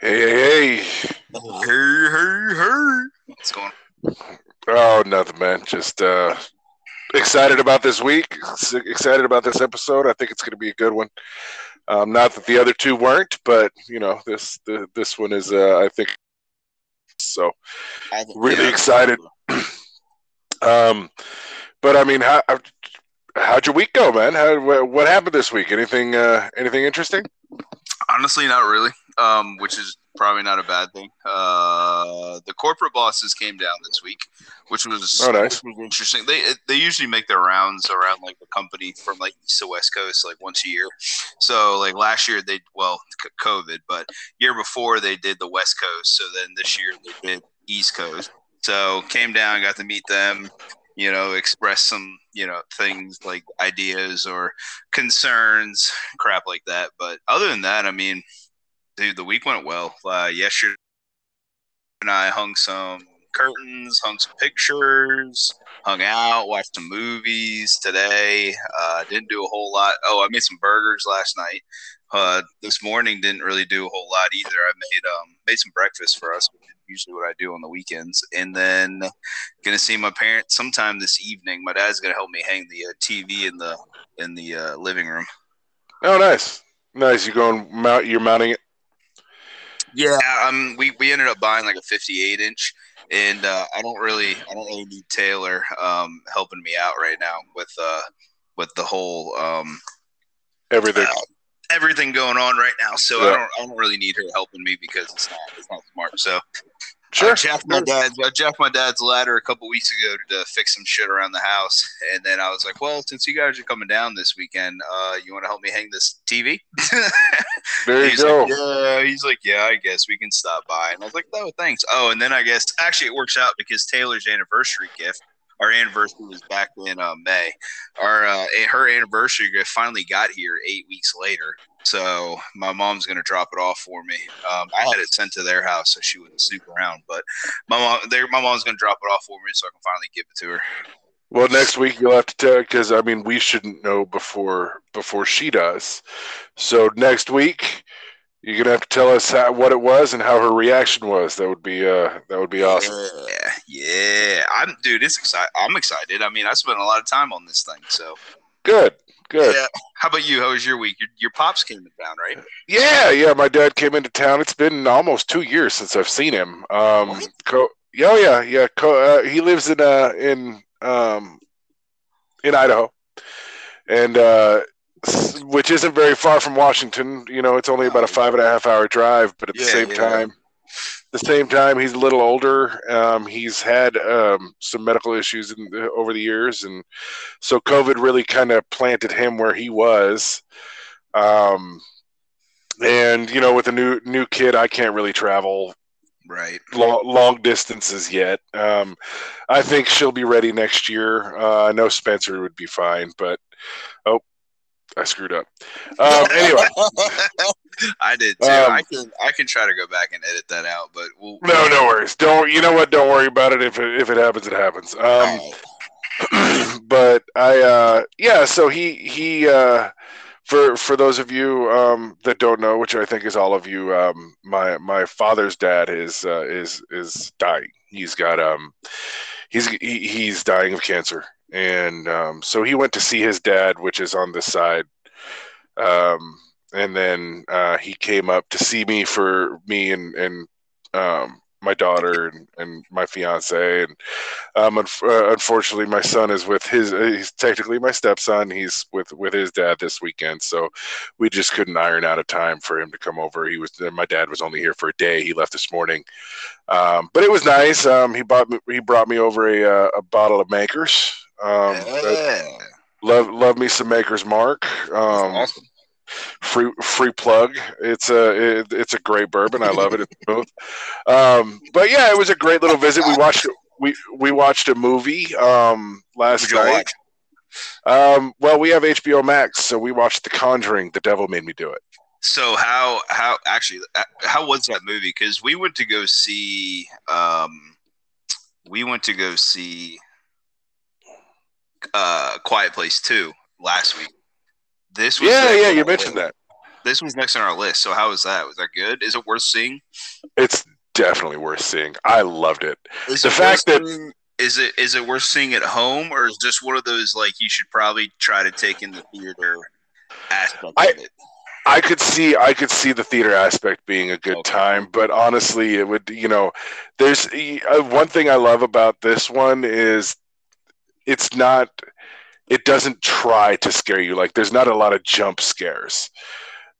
Hey, hey, hey. Hey, hey, hey. What's going on? Oh, nothing, man. Just uh, excited about this week. Excited about this episode. I think it's going to be a good one. Um, not that the other two weren't, but you know, this the, this one is. Uh, I think so. I think- Really excited. Um, but I mean, how how'd your week go, man? How what, what happened this week? Anything uh, anything interesting? Honestly, not really. Um, which is probably not a bad thing. Uh, the corporate bosses came down this week, which was Oh, nice. which was interesting. They they usually make their rounds around like the company from like east to west coast like once a year. So like last year they well COVID, but year before they did the west coast. So then this year they did east coast. So came down, got to meet them. You know, express some you know things like ideas or concerns, crap like that. But other than that, I mean, dude, the week went well. Uh, yesterday, and I hung some curtains, hung some pictures, hung out, watched some movies today. Uh, didn't do a whole lot. Oh, I made some burgers last night. Uh, this morning didn't really do a whole lot either. I made um made some breakfast for us, usually what I do on the weekends, and then gonna see my parents sometime this evening. My dad's gonna help me hang the uh, TV in the in the uh, living room. Oh, nice, nice. You going mount? You're mounting it. Yeah, um, we, we ended up buying like a 58 inch, and uh, I don't really I don't really need Taylor um, helping me out right now with uh with the whole um Everything. uh, everything going on right now. So Yeah. I don't I don't really need her helping me because it's not it's not smart. So Sure. I jacked my dad's I jacked my dad's ladder a couple weeks ago to, fix some shit around the house, and then I was like, well, since you guys are coming down this weekend, uh, you want to help me hang this TV? There you he's go. Like, yeah, he's like, yeah, I guess we can stop by. And I was like, no, thanks. Oh, and then I guess actually it works out because Taylor's anniversary gift, our anniversary was back in uh, May. Our uh, her anniversary gift finally got here eight weeks later. So my mom's gonna drop it off for me. Um, I had it sent to their house so she wouldn't snoop around, but my mom, my mom's gonna drop it off for me so I can finally give it to her. Well, next week you'll have to tell because I mean we shouldn't know before before she does. So next week you're gonna have to tell us how, what it was and how her reaction was. That would be uh that would be awesome. Yeah, yeah. I'm dude. It's excited. I'm excited. I mean, I spent a lot of time on this thing, so Good, good. Yeah. How about you? How was your week? Your, your pops came to town, right? Yeah, yeah. My dad came into town. It's been almost two years since I've seen him. Um, co- yeah, oh, yeah, yeah. Co- uh, he lives in uh in um in Idaho, and uh, which isn't very far from Washington. You know, it's only about a five and a half hour drive, but at the same yeah. time. The same time, he's a little older. Um, he's had um, some medical issues in, over the years, and so COVID really kind of planted him where he was. Um, and you know, with a new new kid, I can't really travel Right. long, long distances yet. Um, I think she'll be ready next year. Uh, I know Spencer would be fine, but oh, I screwed up. Um, anyway, I did too. Um, I can I can try to go back and edit that out, but we'll no, no worries. Don't you know what? Don't worry about it. If it if it happens, it happens. Um, but I uh yeah, so he he uh for for those of you um that don't know, which I think is all of you, um my my father's dad is uh is is dying. He's got um he's he, he's dying of cancer. And um so he went to see his dad, which is on this side. Um and then uh he came up to see me for me and and um my daughter and, and my fiance and um, uh, unfortunately, my son is with his. Uh, he's technically my stepson. He's with with his dad this weekend, so we just couldn't iron out a time for him to come over. He was. My dad was only here for a day. He left this morning, um, but it was nice. Um, he bought me. He brought me over a uh, a bottle of Maker's. Um, yeah. love love me some Maker's Mark. Um, awesome. free free plug. It's a it, it's a great bourbon. I love it. It's smooth. Um, but yeah, it was a great little visit. We watched we we watched a movie um, last night. Um, well, we have HBO Max, so we watched The Conjuring. The Devil Made Me Do It. So how how actually how was that movie? Because we went to go see um we went to go see uh Quiet Place two last week. This was Yeah, yeah, you mentioned that. this was next on our list. So how was that? Was that good? Is it worth seeing? It's definitely worth seeing. I loved it. Is the it fact that seeing- is it is it worth seeing at home, or is just one of those like you should probably try to take in the theater aspect I- of it? I could see I could see the theater aspect being a good Okay. time, but honestly, it would you know, there's uh, one thing I love about this one is it's not it doesn't try to scare you like there's not a lot of jump scares.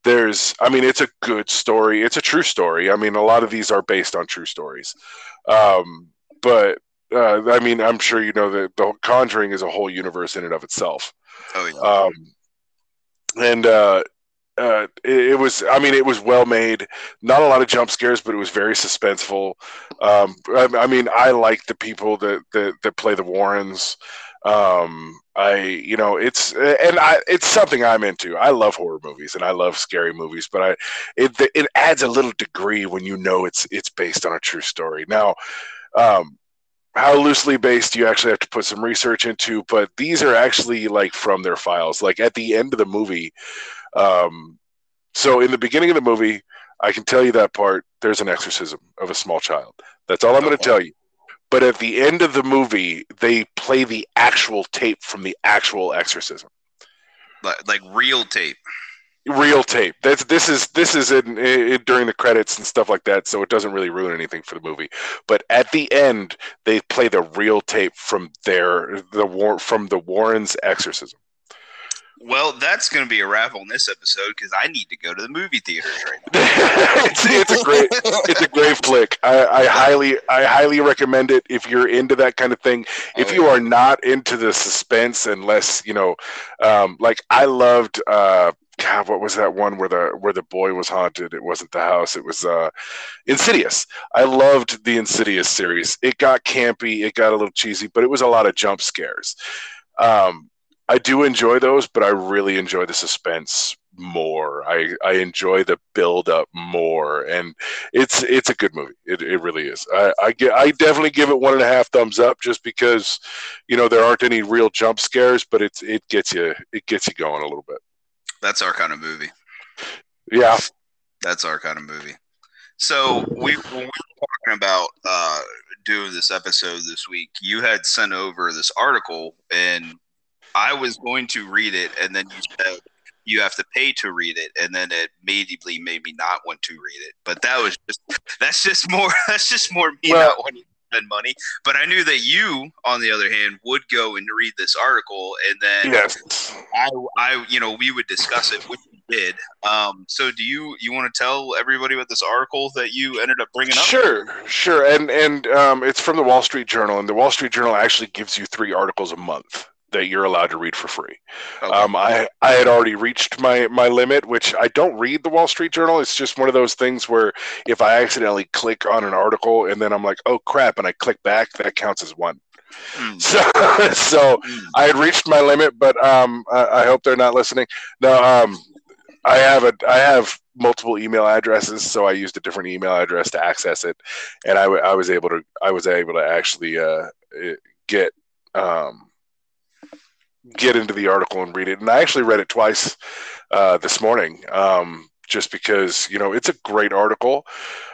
There's I mean it's a good story. It's a true story. I mean a lot of these are based on true stories. Um but uh, I mean I'm sure you know that the Conjuring is a whole universe in and of itself Oh yeah. um, and uh, uh, it, it was i mean it was well made not a lot of jump scares but it was very suspenseful. Um, I, I mean i like the people that, that that play the Warrens. Um, i you know it's and i it's something i'm into. I love horror movies and i love scary movies but i it it adds a little degree when you know it's it's based on a true story. Now um, how loosely based you actually have to put some research into but these are actually like from their files. Like at the end of the movie um so in the beginning of the movie i can tell you that part there's an exorcism of a small child. That's all i'm going to tell you. But at the end of the movie they play the actual tape from the actual exorcism. Like, like real tape. real tape. That's this is this is in, in during the credits and stuff like that so it doesn't really ruin anything for the movie. But at the end they play the real tape from their the war from the Warrens exorcism Well, that's going to be a wrap on this episode because I need to go to the movie theaters right now. it's, it's a great it's a great flick I, I highly i highly recommend it if you're into that kind of thing if Oh, you are not into the suspense unless you know um like i loved uh God, what was that one where the where the boy was haunted? It wasn't the house. It was uh, Insidious. I loved the Insidious series. It got campy. It got a little cheesy, but it was a lot of jump scares. Um, I do enjoy those, but I really enjoy the suspense more. I I enjoy the build up more, and it's it's a good movie. It, it really is. I I, get, I definitely give it one and a half thumbs up, just because you know there aren't any real jump scares, but it's it gets you it gets you going a little bit. That's our kind of movie. Yeah, That's our kind of movie. So we when we were talking about uh, doing this episode this week, you had sent over this article, and I was going to read it, and then you said you have to pay to read it, and then it immediately made me not want to read it. But that was just that's just more that's just more me Well- not wanting to spend money. But I knew that you, on the other hand, would go and read this article, and then yes. I, I, you know, we would discuss it, which we did. Um, so, do you you want to tell everybody about this article that you ended up bringing up? Sure, sure, and and um, it's from the Wall Street Journal, and the Wall Street Journal actually gives you three articles a month that you're allowed to read for free. Okay. Um, I I had already reached my my limit, which I don't read the Wall Street Journal. It's just one of those things where if I accidentally click on an article and then I'm like, oh crap, and I click back, that counts as one. Hmm. So so Hmm. I had reached my limit, but um, I, I hope they're not listening. No, um, I have a I have multiple email addresses, so I used a different email address to access it, and I, w- I was able to I was able to actually uh, get um, get into the article and read it, and I actually read it twice uh, this morning. Um, just because you know it's a great article,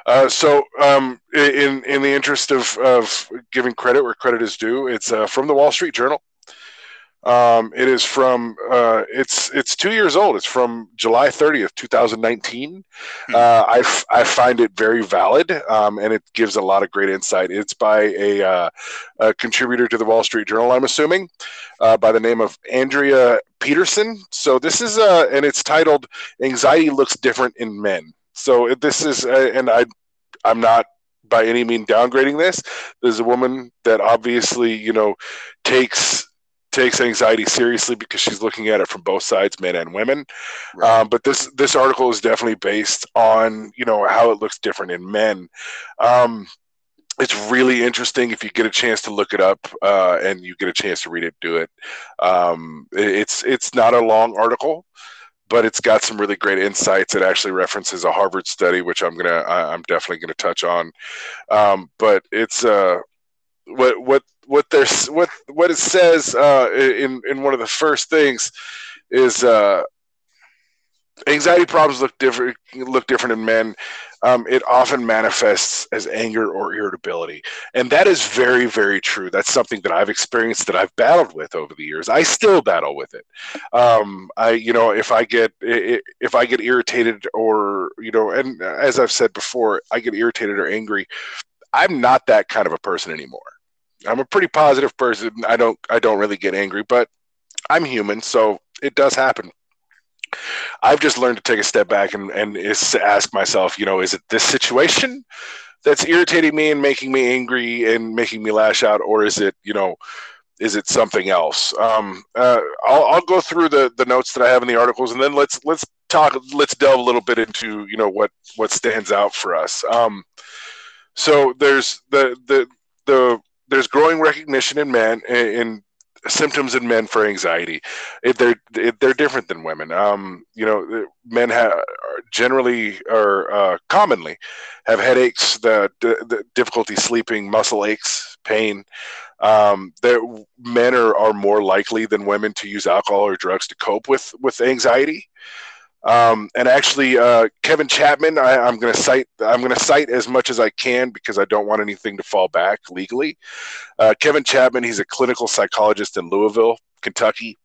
uh, so um, in in the interest of, of giving credit where credit is due, it's uh, from the Wall Street Journal. Um, it is from uh, it's it's two years old. It's from July 30th, 2019. Hmm. Uh, I, f- I find it very valid, um, and it gives a lot of great insight. It's by a, uh, a contributor to the Wall Street Journal, I'm assuming, uh, by the name of Andrea Petersen. So this is uh, and it's titled "Anxiety Looks Different in Men." So this is, uh, and I I'm not by any means downgrading this. There's a woman that obviously you know takes takes anxiety seriously because she's looking at it from both sides, men and women. Right. Um, but this this article is definitely based on you know how it looks different in men. Um, it's really interesting if you get a chance to look it up uh, and you get a chance to read it. Do it. Um, it- it's it's not a long article, but it's got some really great insights. It actually references a Harvard study, which I'm gonna I, I'm definitely gonna touch on. Um, but it's uh, what what what there's what what it says uh, in in one of the first things is uh, anxiety problems look different look different in men. Um, it often manifests as anger or irritability. And that is very very true. That's something that i've experienced that i've battled with over the years. I still battle with it. Um, i you know if i get if i get irritated or you know and as i've said before i get irritated or angry i'm not that kind of a person anymore i'm a pretty positive person i don't i don't really get angry but i'm human so it does happen I've just learned to take a step back and, and is ask myself, you know, is it this situation that's irritating me and making me angry and making me lash out, or is it, you know, is it something else? Um, uh, I'll, I'll go through the, the notes that I have in the articles, and then let's let's talk. Let's delve a little bit into you know what what stands out for us. Um, so there's the the the there's growing recognition in men in symptoms in men for anxiety. If they're they're different than women. Um, you know, men have generally or uh, commonly have headaches, the, the, difficulty sleeping, muscle aches, pain. Um, men are, are more likely than women to use alcohol or drugs to cope with with anxiety. Um, and actually, uh, Kevin Chapman, I, am going to cite. I'm going to cite as much as I can because I don't want anything to fall back legally. Uh, Kevin Chapman, he's a clinical psychologist in Louisville, Kentucky.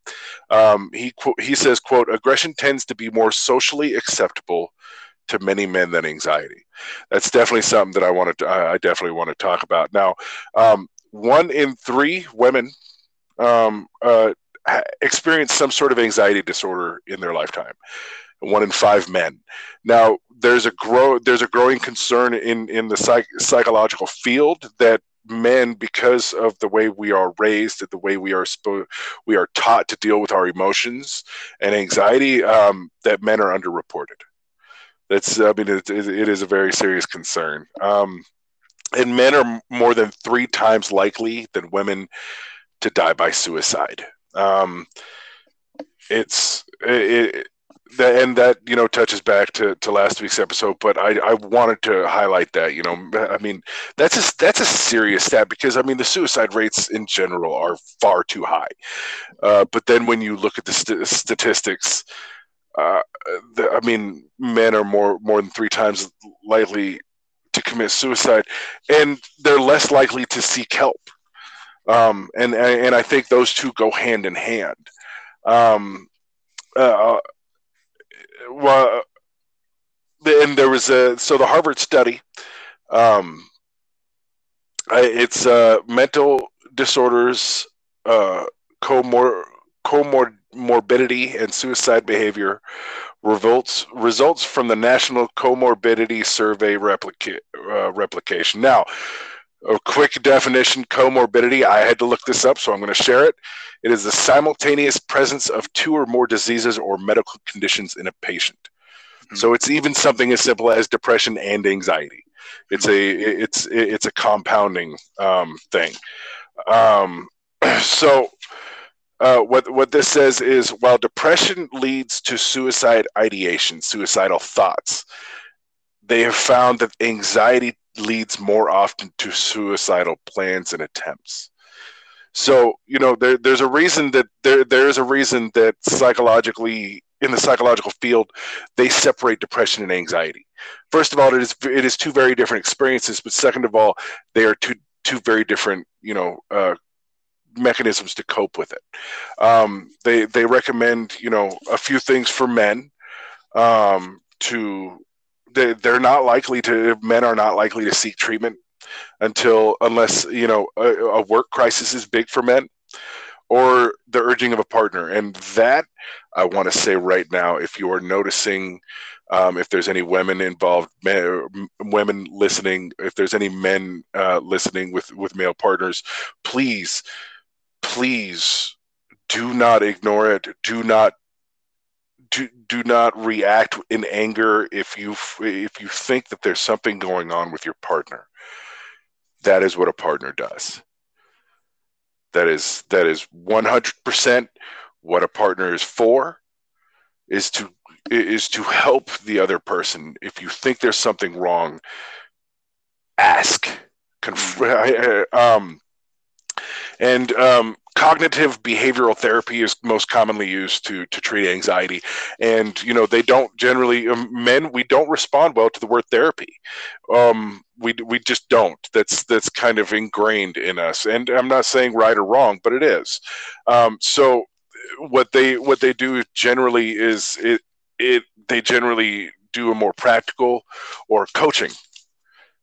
Um, he he says, "quote Aggression tends to be more socially acceptable to many men than anxiety." That's definitely something that I want to. I definitely want to talk about. Now, um, one in three women um, uh, experience some sort of anxiety disorder in their lifetime one in five men. Now, there's a grow there's a growing concern in in the psych, psychological field that men, because of the way we are raised, the way we are spo- we are taught to deal with our emotions and anxiety, um, that men are underreported. That's I mean it, it is a very serious concern. Um, and men are more than three times likely than women to die by suicide. Um, it's it, and that you know touches back to, to last week's episode but I, I wanted to highlight that you know i mean that's a that's a serious stat because i mean the suicide rates in general are far too high. Uh, but then when you look at the st- statistics uh, the, i mean men are more more than three times likely to commit suicide and they're less likely to seek help. Um, and and i think those two go hand in hand. Um, uh, well, and there was a so the Harvard study. Um, it's uh, mental disorders, uh, comor- comorbidity, and suicide behavior results results from the National Comorbidity Survey replica- uh, replication. Now, a quick definition: comorbidity. I had to look this up, so I'm going to share it. It is the simultaneous presence of two or more diseases or medical conditions in a patient. Mm-hmm. So it's even something as simple as depression and anxiety. It's a it's it's a compounding um, thing. Um, so uh, what what this says is while depression leads to suicide ideation, suicidal thoughts, they have found that anxiety leads more often to suicidal plans and attempts. So you know, there, there's a reason that there there is a reason that psychologically in the psychological field they separate depression and anxiety. First of all, it is it is two very different experiences, but second of all, they are two two very different you know uh, mechanisms to cope with it. Um, they they recommend you know a few things for men um, to they, they're not likely to men are not likely to seek treatment until unless you know a, a work crisis is big for men or the urging of a partner. And that i want to say right now if you are noticing um, if there's any women involved men, women listening if there's any men uh, listening with with male partners please please do not ignore it. Do not do, do not react in anger if you if you think that there's something going on with your partner. That is what a partner does. That is that is 100% what a partner is for is to is to help the other person. If you think there's something wrong ask. Conf- um, and um, cognitive behavioral therapy is most commonly used to to treat anxiety. And you know they don't generally um, men we don't respond well to the word therapy. Um, we we just don't. That's that's kind of ingrained in us. And i'm not saying right or wrong but it is. Um, so what they what they do generally is it it they generally do a more practical or coaching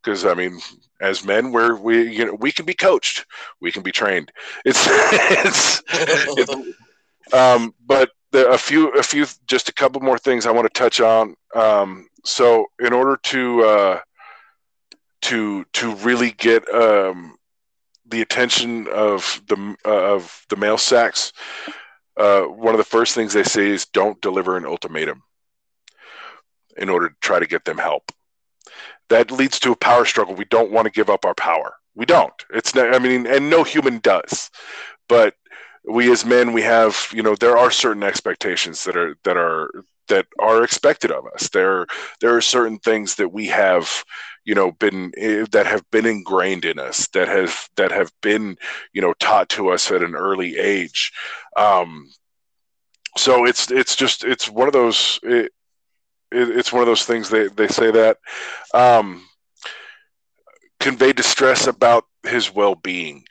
because I mean, as men, we're we you know we can be coached, we can be trained. It's it's, it's um, but the, a few a few just a couple more things I want to touch on. Um, so in order to uh, to to really get um, the attention of the uh, of the male sex, uh, one of the first things they say is don't deliver an ultimatum in order to try to get them help that leads to a power struggle. We don't want to give up our power. We don't. It's not, I mean, and no human does. But we as men, we have, you know, there are certain expectations that are that are that are expected of us. There there are certain things that we have, you know, been eh, that have been ingrained in us that have that have been, you know, taught to us at an early age. Um, so it's it's just it's one of those it, it's one of those things they, they say that um, convey distress about his well-being?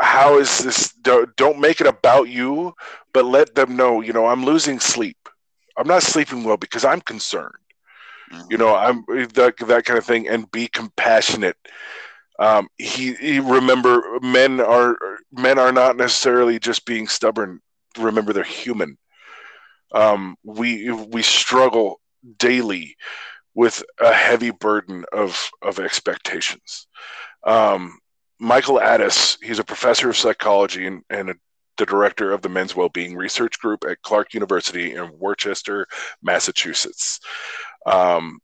How is this don't make it about you but let them know you know i'm losing sleep. I'm not sleeping well because i'm concerned. Mm-hmm. you know i'm that, that kind of thing and be compassionate. Um, he, he remember men are men are not necessarily just being stubborn. Remember they're human. Um, we we struggle daily with a heavy burden of of expectations. Um, Michael Addis, he's a professor of psychology and, and a, the director of the Men's Wellbeing Research Group at Clark University in Worcester, Massachusetts. Um,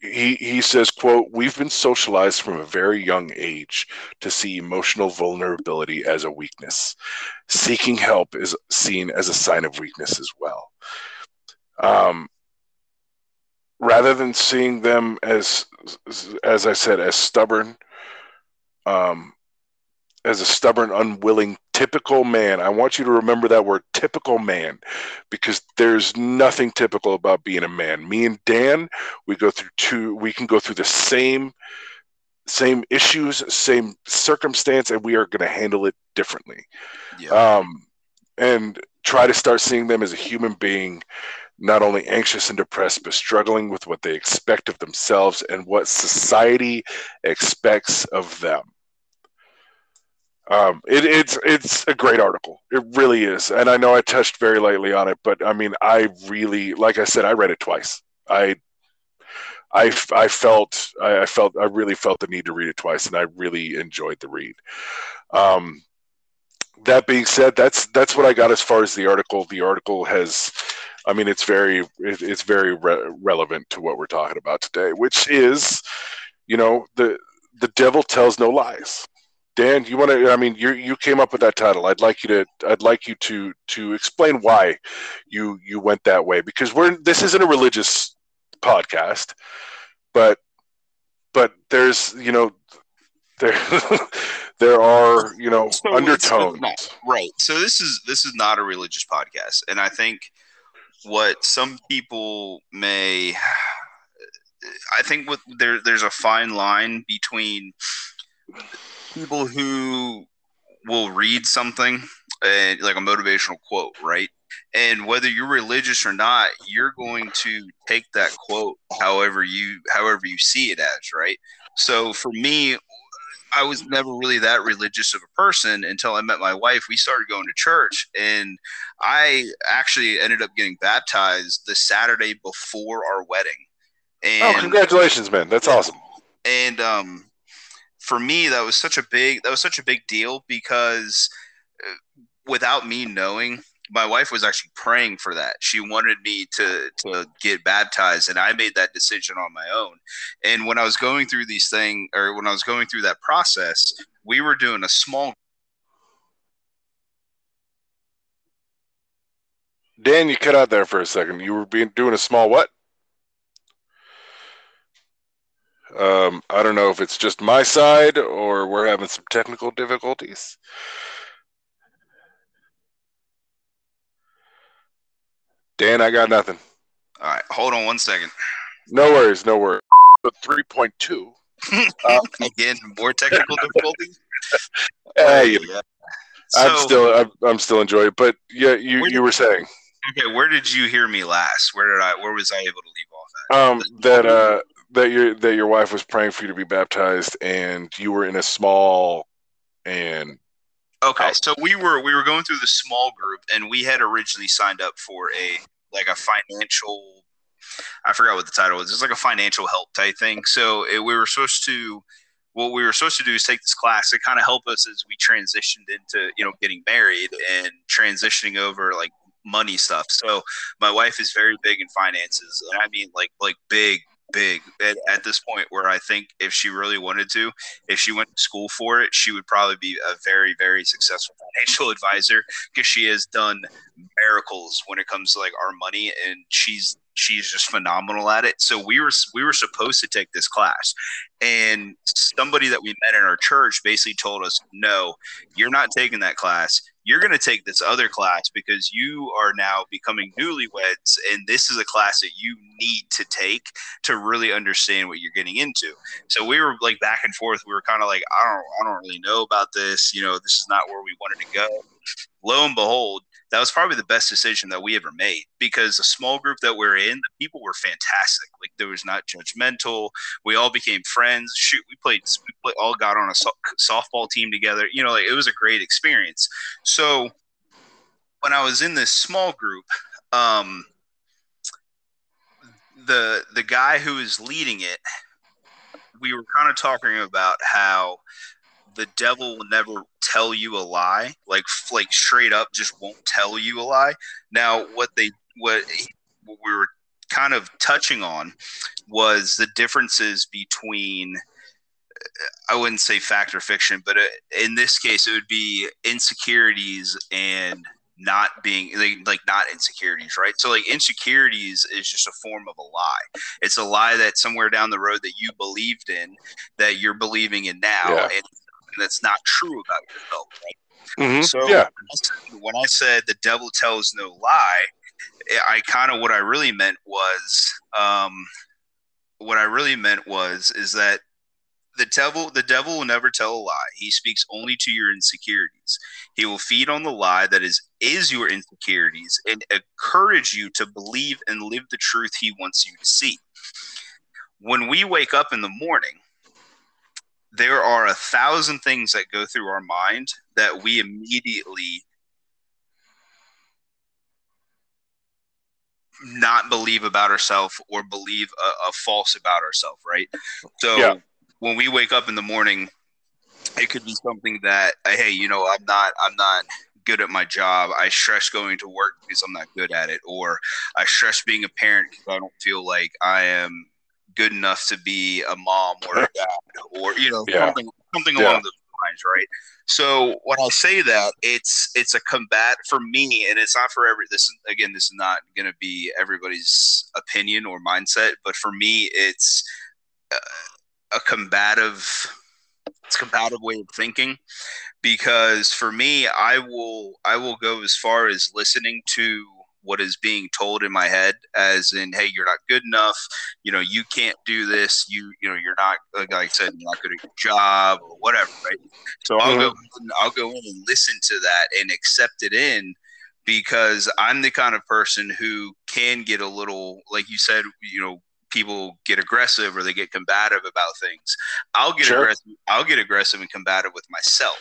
he, he says, quote, we've been socialized from a very young age to see emotional vulnerability as a weakness. Seeking help is seen as a sign of weakness as well. Um, rather than seeing them as as I said as stubborn um as a stubborn unwilling typical man I want you to remember that word typical man because there's nothing typical about being a man me and Dan we go through two we can go through the same same issues same circumstance and we are going to handle it differently yeah. um and try to start seeing them as a human being not only anxious and depressed, but struggling with what they expect of themselves and what society expects of them. Um, it, it's it's a great article. It really is, and I know I touched very lightly on it, but I mean, I really, like I said, I read it twice. I I, I felt I, felt I really felt the need to read it twice, and I really enjoyed the read. Um, that being said, that's that's what I got as far as the article. The article has I mean, it's very it's very re- relevant to what we're talking about today, which is, you know, the the devil tells no lies. Dan, you want to? I mean, you you came up with that title. I'd like you to. I'd like you to to explain why you you went that way because we're this isn't a religious podcast, but but there's you know there there are you know so undertones right so this is this is not a religious podcast and i think what some people may I think with there there's a fine line between people who will read something and like a motivational quote, right? And whether you're religious or not, you're going to take that quote however you however you see it as, right? So for me, I was never really that religious of a person until I met my wife. We started going to church, and I actually ended up getting baptized the Saturday before our wedding. Oh, and, oh, congratulations, man! That's awesome. And um, for me, that was such a big that was such a big deal because uh, without me knowing, my wife was actually praying for that. She wanted me to to get baptized, and I made that decision on my own. And when I was going through these things, or when I was going through that process, we were doing a small. Dan, you cut out there for a second. You were being doing a small what? Um, I don't know if it's just my side or we're having some technical difficulties. Dan, I got nothing. All right, hold on one second. No worries, no worries. Three point two. Uh, Again, more technical difficulties. Hey, Yeah. I'm So- still, I'm, I'm still enjoying. it. But yeah, you, you were saying Okay, where did you hear me last? Where did I? Where was I able to leave off at? um, that uh, that your that your wife was praying for you to be baptized, and you were in a small and Okay, so we were we were going through the small group, and we had originally signed up for a like a financial. I forgot what the title was. It's like a financial help type thing. So it, we were supposed to. What we were supposed to do is take this class to kind of help us as we transitioned into you know getting married and transitioning over like money stuff. So my wife is very big in finances, and I mean like like big big at, at this point where I think if she really wanted to, if she went to school for it, she would probably be a very, very successful financial advisor because she has done miracles when it comes to like our money, and she's she's just phenomenal at it. So we were we were supposed to take this class, and somebody that we met in our church basically told us, "No, you're not taking that class." You're going to take this other class because you are now becoming newlyweds, and this is a class that you need to take to really understand what you're getting into. So we were like back and forth. We were kind of like, I don't, I don't really know about this. You know, this is not where we wanted to go. Lo and behold, that was probably the best decision that we ever made because the small group that we're in, the people were fantastic. Like there was not judgmental. We all became friends. Shoot, we played, we all got on a so- softball team together. You know, like it was a great experience. So when I was in this small group, um, the the guy who is leading it, we were kind of talking about how the devil will never tell you a lie, like like straight up, just won't tell you a lie. Now, what they what, what we were kind of touching on was the differences between I wouldn't say fact or fiction, but uh, in this case, it would be insecurities and not being like, like not insecurities, right? So like insecurities is just a form of a lie. It's a lie that somewhere down the road that you believed in, that you're believing in now, Yeah. and that's not true about yourself, right? Mhm. So yeah, when I said the devil tells no lie, I kind of what I really meant was um, what I really meant was is that the devil the devil will never tell a lie. He speaks only to your insecurities. He will feed on the lie that is is your insecurities and encourage you to believe and live the truth he wants you to see. When we wake up in the morning, there are a thousand things that go through our mind that we immediately not believe about ourselves or believe a, a false about ourselves, right? So Yeah. when we wake up in the morning, it could be something that, uh, hey, you know, I'm not, I'm not good at my job. I stress going to work because I'm not good at it, or I stress being a parent because I don't feel like I am good enough to be a mom or a dad, or you know, Yeah. something, something Yeah. along those lines, right? So when I say that, it's it's a combat for me, and it's not for every. This again, this is not going to be everybody's opinion or mindset, but for me, it's uh, a combative, it's a combative way of thinking. Because for me, I will I will go as far as listening to what is being told in my head, as in, hey, you're not good enough. You know, you can't do this. You you know, you're not like I said, you're not good at your job or whatever, right? So I'll go mm-hmm. I'll go in and listen to that and accept it in because I'm the kind of person who can get a little like you said, you know, people get aggressive or they get combative about things. I'll get Sure. aggressive I'll get aggressive and combative with myself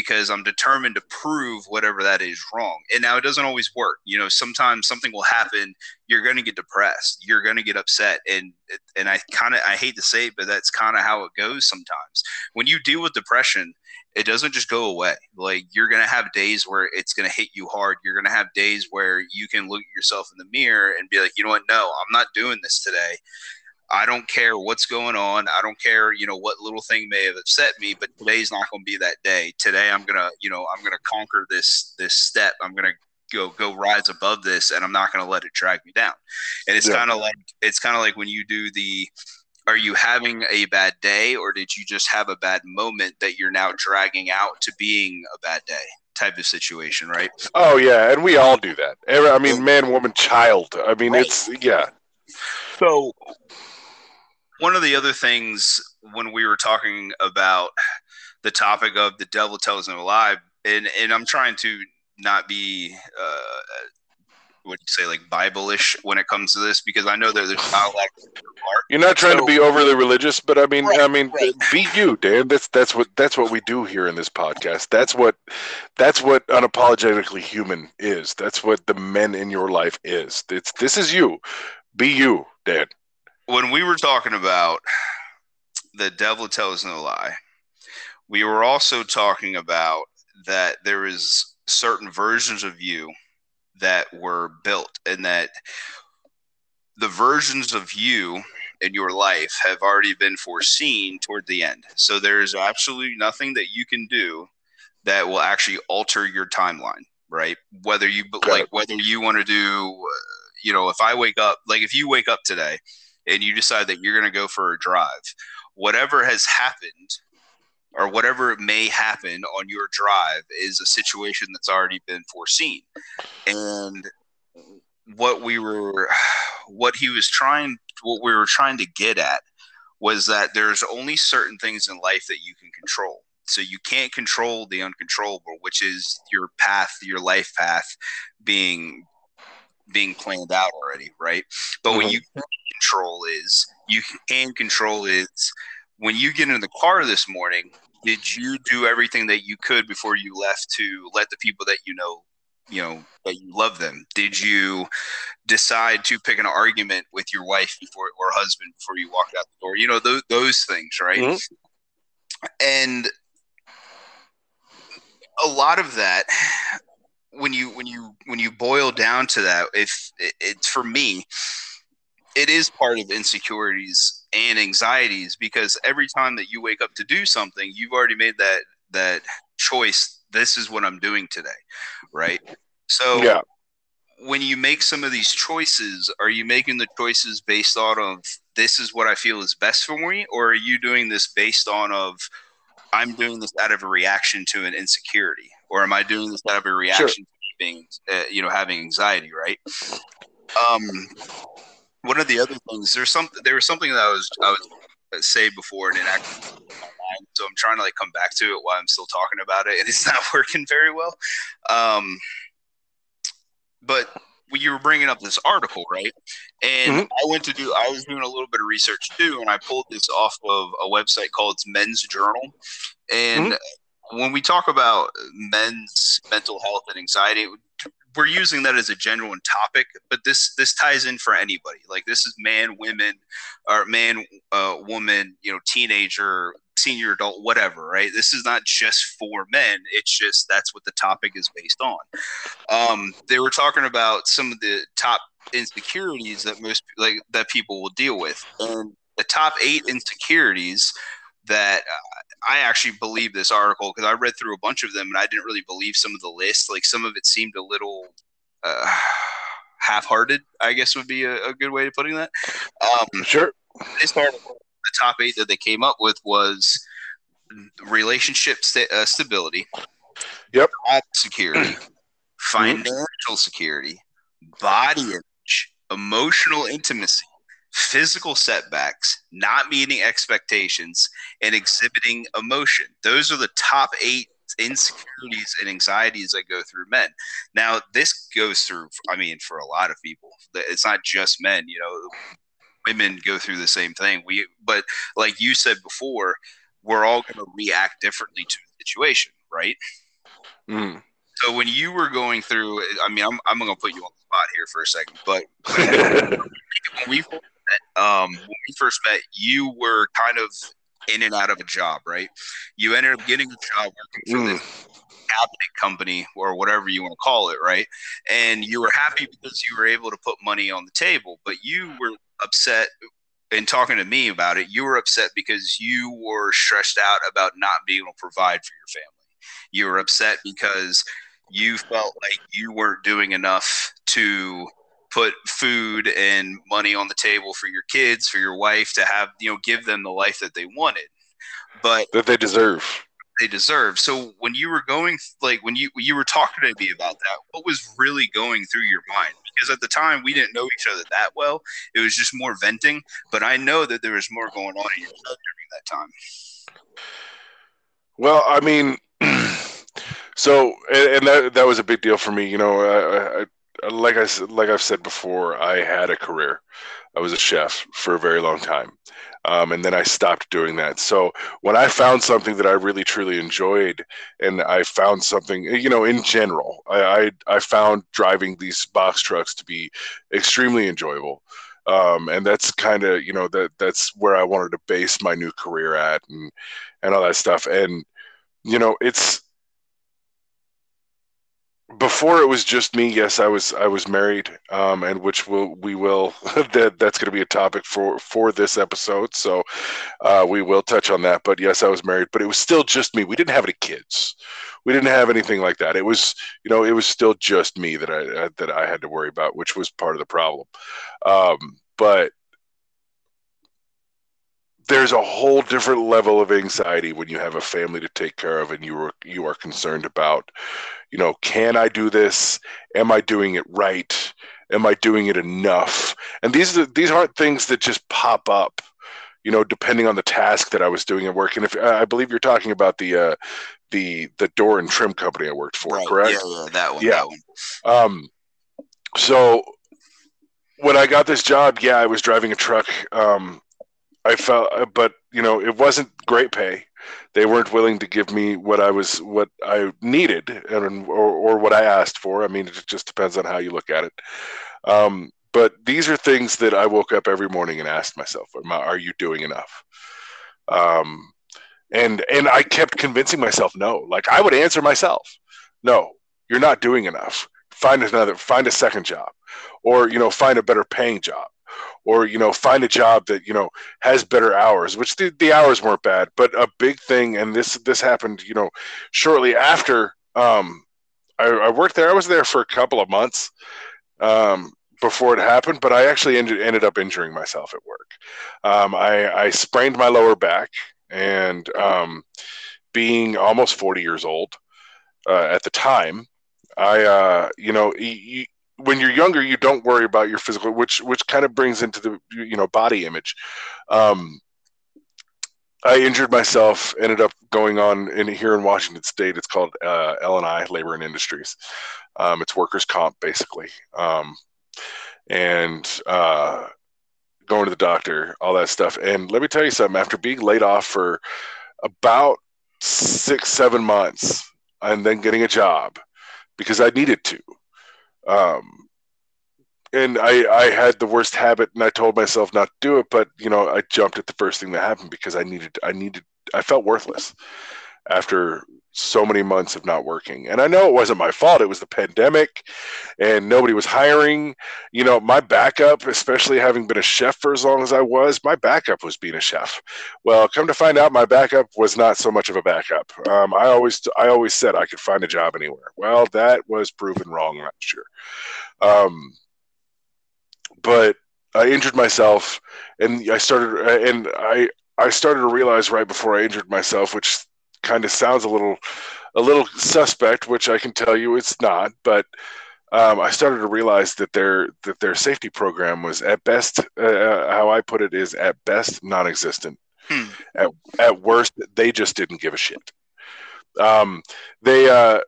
because I'm determined to prove whatever that is wrong. And now it doesn't always work. You know, sometimes something will happen, you're going to get depressed, you're going to get upset and and I kind of I hate to say it, but that's kind of how it goes sometimes. When you deal with depression, it doesn't just go away. Like you're going to have days where it's going to hit you hard. You're going to have days where you can look at yourself in the mirror and be like, "You know what? No, I'm not doing this today." I don't care what's going on. I don't care, you know, what little thing may have upset me, but today's not going to be that day. Today I'm going to, you know, I'm going to conquer this this step. I'm going to go go rise above this and I'm not going to let it drag me down. And it's Yeah. kind of like it's kind of like when you do the are you having a bad day or did you just have a bad moment that you're now dragging out to being a bad day type of situation, right? Oh yeah, and we all do that. I mean, man, woman, child. I mean, right. it's yeah. So one of the other things when we were talking about the topic of the devil tells no lie, and and I'm trying to not be uh, what you say like Bible-ish when it comes to this because I know that there's not like You're not trying so, to be overly religious, but I mean, right, I mean, right. be you, Dan. That's that's what that's what we do here in this podcast. That's what that's what unapologetically human is. That's what the men in your life is. It's this is you. Be you, Dan. When we were talking about the devil tells no lie, we were also talking about that there is certain versions of you that were built and that the versions of you in your life have already been foreseen toward the end. So there is absolutely nothing that you can do that will actually alter your timeline, right? Whether you like whether you want to do uh, you know, if I wake up like if you wake up today and you decide that you're going to go for a drive, whatever has happened or whatever may happen on your drive is a situation that's already been foreseen. And what we were what he was trying what we were trying to get at was that there's only certain things in life that you can control. So you can't control the uncontrollable, which is your path, your life path being being planned out already, right? But mm-hmm. when you control is you can control is when you get in the car this morning, did you do everything that you could before you left to let the people that you know, you know, that you love them? Did you decide to pick an argument with your wife before or husband before you walked out the door? You know, those those things, right? Mm-hmm. And a lot of that when you when you when you boil down to that if it, it's for me it is part of insecurities and anxieties because every time that you wake up to do something, you've already made that that choice. This is what I'm doing today, right? So yeah. when you make some of these choices, are you making the choices based on of this is what I feel is best for me, or are you doing this based on of I'm doing this out of a reaction to an insecurity, or am I doing this out of a reaction sure. to being, uh, you know, having anxiety, right? Um, one of the other things there's something there was something that I was I was uh, say before and it actually so I'm trying to like come back to it while I'm still talking about it and it's not working very well. Um, but you were bringing up this article, right? And mm-hmm. I went to do, I was doing a little bit of research too, and I pulled this off of a website called Men's Journal. And mm-hmm. When we talk about men's mental health and anxiety, we're using that as a genuine topic, but this this ties in for anybody. Like this is man, women, or man, uh, woman, you know, teenager, senior adult, whatever. Right? This is not just for men. It's just that's what the topic is based on. Um, they were talking about some of the top insecurities that most like that people will deal with, and the top eight insecurities that I actually believe this article because I read through a bunch of them and I didn't really believe some of the list. Like some of it seemed a little uh, half-hearted. I guess would be a, a good way of putting that. Um, sure. This article, the top eight that they came up with was relationship st- uh, stability, yep, security, financial security, body image, emotional intimacy, physical setbacks, not meeting expectations, and exhibiting emotion. Those are the top eight insecurities and anxieties that go through men. Now, this goes through, I mean, for a lot of people, it's not just men, you know, women go through the same thing. We, but like you said before, we're all going to react differently to the situation, right? Mm. So when you were going through, I mean, I'm, I'm going to put you on the spot here for a second, but when we um, when we first met, you were kind of in and out of a job, right? You ended up getting a job working for mm. this cabinet company or whatever you want to call it, right? And you were happy because you were able to put money on the table, but you were upset in talking to me about it. You were upset because you were stressed out about not being able to provide for your family. You were upset because you felt like you weren't doing enough to put food and money on the table for your kids, for your wife to have, you know, give them the life that they wanted. But that they deserve. they deserve. So when you were going, like when you when you were talking to me about that, what was really going through your mind? Because at the time we didn't know each other that well. It was just more venting. But I know that there was more going on in your during that time. Well, I mean, so and, and, that that was a big deal for me. You know, I, I, like I like I've said before, I had a career. I was a chef for a very long time. Um, and then I stopped doing that. So when I found something that I really truly enjoyed, and I found something, you know, in general, I I, I found driving these box trucks to be extremely enjoyable. Um, and that's kind of you know that that's where I wanted to base my new career at, and and all that stuff. And you know, it's before it was just me yes i was i was married um, and which will we will that that's going to be a topic for for this episode so uh, we will touch on that but yes i was married but it was still just me. We didn't have any kids. We didn't have anything like that. It was you know it was still just me that i that i had to worry about which was part of the problem. Um, but there's a whole different level of anxiety when you have a family to take care of and you are you are concerned about you know can i do this? Am i doing it right? Am i doing it enough? And these are these aren't things that just pop up you know depending on the task that i was doing at work. And if i believe you're talking about the uh the the door and trim company i worked for right. correct? Yeah, yeah that one yeah. that one. um so when i got this job yeah i was driving a truck um I felt, uh, but you know, it wasn't great pay. They weren't willing to give me what I was, what I needed, and or, or what I asked for. I mean, it just depends on how you look at it. Um, but these are things that I woke up every morning and asked myself: Are you doing enough? Um, and and I kept convincing myself, no. Like I would answer myself, no, you're not doing enough. Find another, find a second job, or you know, find a better paying job or you know find a job that you know has better hours which the, the hours weren't bad but a big thing and this this happened you know shortly after um, I, I, worked there. I was there for a couple of months um, before it happened but i actually ended, ended up injuring myself at work. Um, I, I sprained my lower back and um, being almost 40 years old uh, at the time I, uh, you know, when you're younger, you don't worry about your physical, which which kind of brings into the you know body image. Um, I injured myself. Ended up going on in here in Washington State. It's called uh, L&I, Labor and Industries. Um, it's workers' comp basically, um, and uh, going to the doctor, all that stuff. And let me tell you something. After being laid off for about six, seven months, and then getting a job because I needed to. Um, and I, I had the worst habit and I told myself not to do it, but you know, I jumped at the first thing that happened because I needed, I needed, I felt worthless after so many months of not working. And I know it wasn't my fault. It was the pandemic and nobody was hiring. You know, my backup, especially having been a chef for as long as I was, my backup was being a chef. Well, come to find out my backup was not so much of a backup. Um, I always, I always said I could find a job anywhere. Well, that was proven wrong last year. Um, but I injured myself and I started, and I, I started to realize right before I injured myself, which kind of sounds a little a little suspect, which I can tell you it's not. But um, I started to realize that their that their safety program was at best, uh, uh, how I put it, is at best non-existent. Hmm. At at worst, they just didn't give a shit. Um, they uh,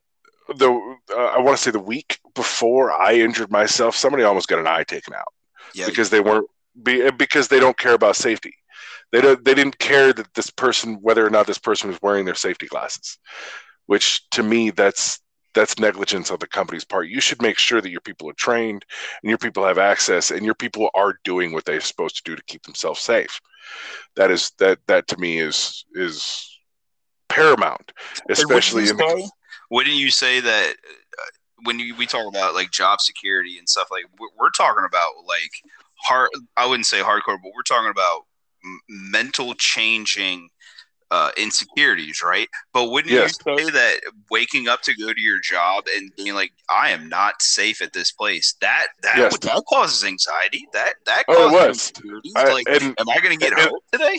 the uh, I want to say the week before I injured myself, somebody almost got an eye taken out yeah. because they weren't be, because they don't care about safety. They don't. They didn't care that this person, whether or not this person was wearing their safety glasses, which to me, that's that's negligence on the company's part. You should make sure that your people are trained and your people have access and your people are doing what they're supposed to do to keep themselves safe. That is that that to me is is paramount, especially wouldn't in. Say, wouldn't you say that uh, when you, we talk about like job security and stuff like we're, we're talking about like hard? I wouldn't say hardcore, but we're talking about mental changing uh, insecurities, right? But wouldn't yes. you say that waking up to go to your job and being like, "I am not safe at this place," that that yes. that causes anxiety. That that causes oh, it was. I, like, and, am I going to get and, hurt today?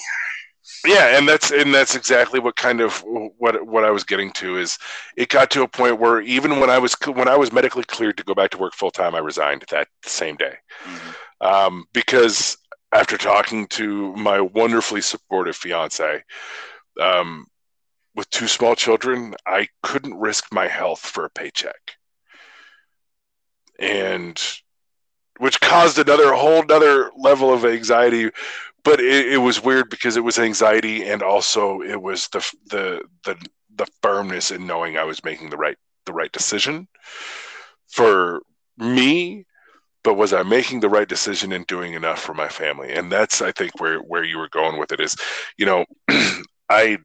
yeah and that's and that's exactly what kind of what what i was getting to is it got to a point where even when i was when i was medically cleared to go back to work full time i resigned that same day mm-hmm. um, because after talking to my wonderfully supportive fiance um, with two small children i couldn't risk my health for a paycheck. And which caused another whole another level of anxiety but it, it, was weird because it was anxiety and also it was the the the the firmness in knowing I was making the right the right decision for me but was I making the right decision and doing enough for my family and that's I think where where you were going with it is you know I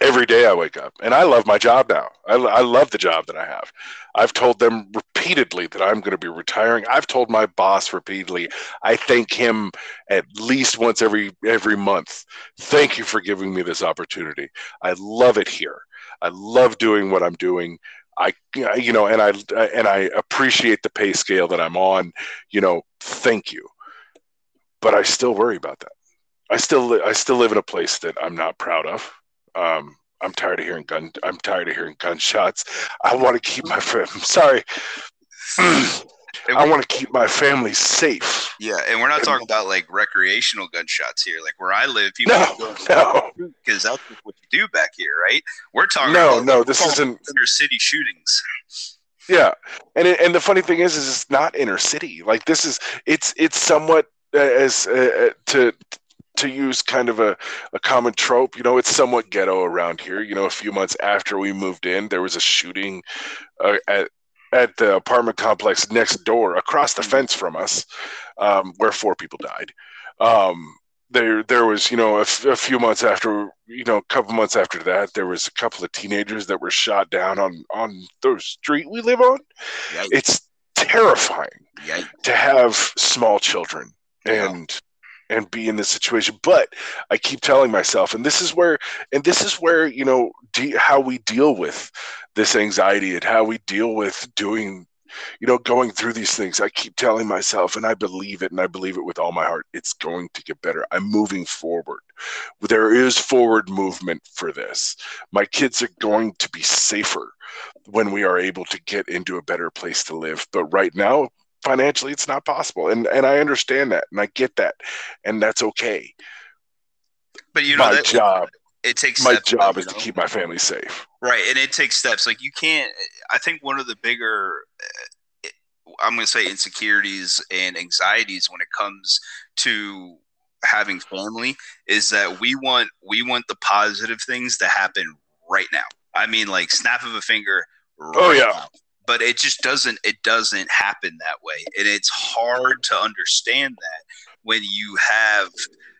every day I wake up and I love my job now. I, I love the job that I have. I've told them repeatedly that I'm going to be retiring. I've told my boss repeatedly. I thank him at least once every every month. Thank you for giving me this opportunity. I love it here. I love doing what I'm doing. I you know and I and I appreciate the pay scale that I'm on. You know, thank you. But I still worry about that. I still I still live in a place that I'm not proud of um, I'm tired of hearing gun. I'm tired of hearing gunshots. I want to keep my. I'm sorry. I want to keep my family safe. Yeah, and we're not talking about like recreational gunshots here. Like where I live, people no, no, because that's what you do back here, right? We're talking. No, about, no, this isn't inner city shootings. Yeah, and it, and the funny thing is, is it's not inner city. Like this is it's it's somewhat uh, as uh, uh to to use kind of a, a common trope, you know, it's somewhat ghetto around here. You know, a few months after we moved in, there was a shooting uh, at at the apartment complex next door, across the fence from us, um, where four people died. Um, there, there was, you know, a, f- a few months after, you know, a couple months after that, there was a couple of teenagers that were shot down on on the street we live on. Yikes. It's terrifying Yikes. to have small children and and be in this situation. But i keep telling myself and this is where and this is where you know de- how we deal with this anxiety and how we deal with doing you know going through these things. I keep telling myself and i believe it and i believe it with all my heart it's going to get better. I'm moving forward. There is forward movement for this. My kids are going to be safer when we are able to get into a better place to live. But right now financially it's not possible. And and i understand that and i get that and that's okay. But you know my that, job it takes my job is know? to keep my family safe. Right and it takes steps. Like you can't i think one of the bigger eh, i'm going to say insecurities and anxieties when it comes to having family is that we want we want the positive things to happen right now. I mean like snap of a finger oh, right oh yeah. now but it just doesn't it doesn't happen that way. And it's hard to understand that when you have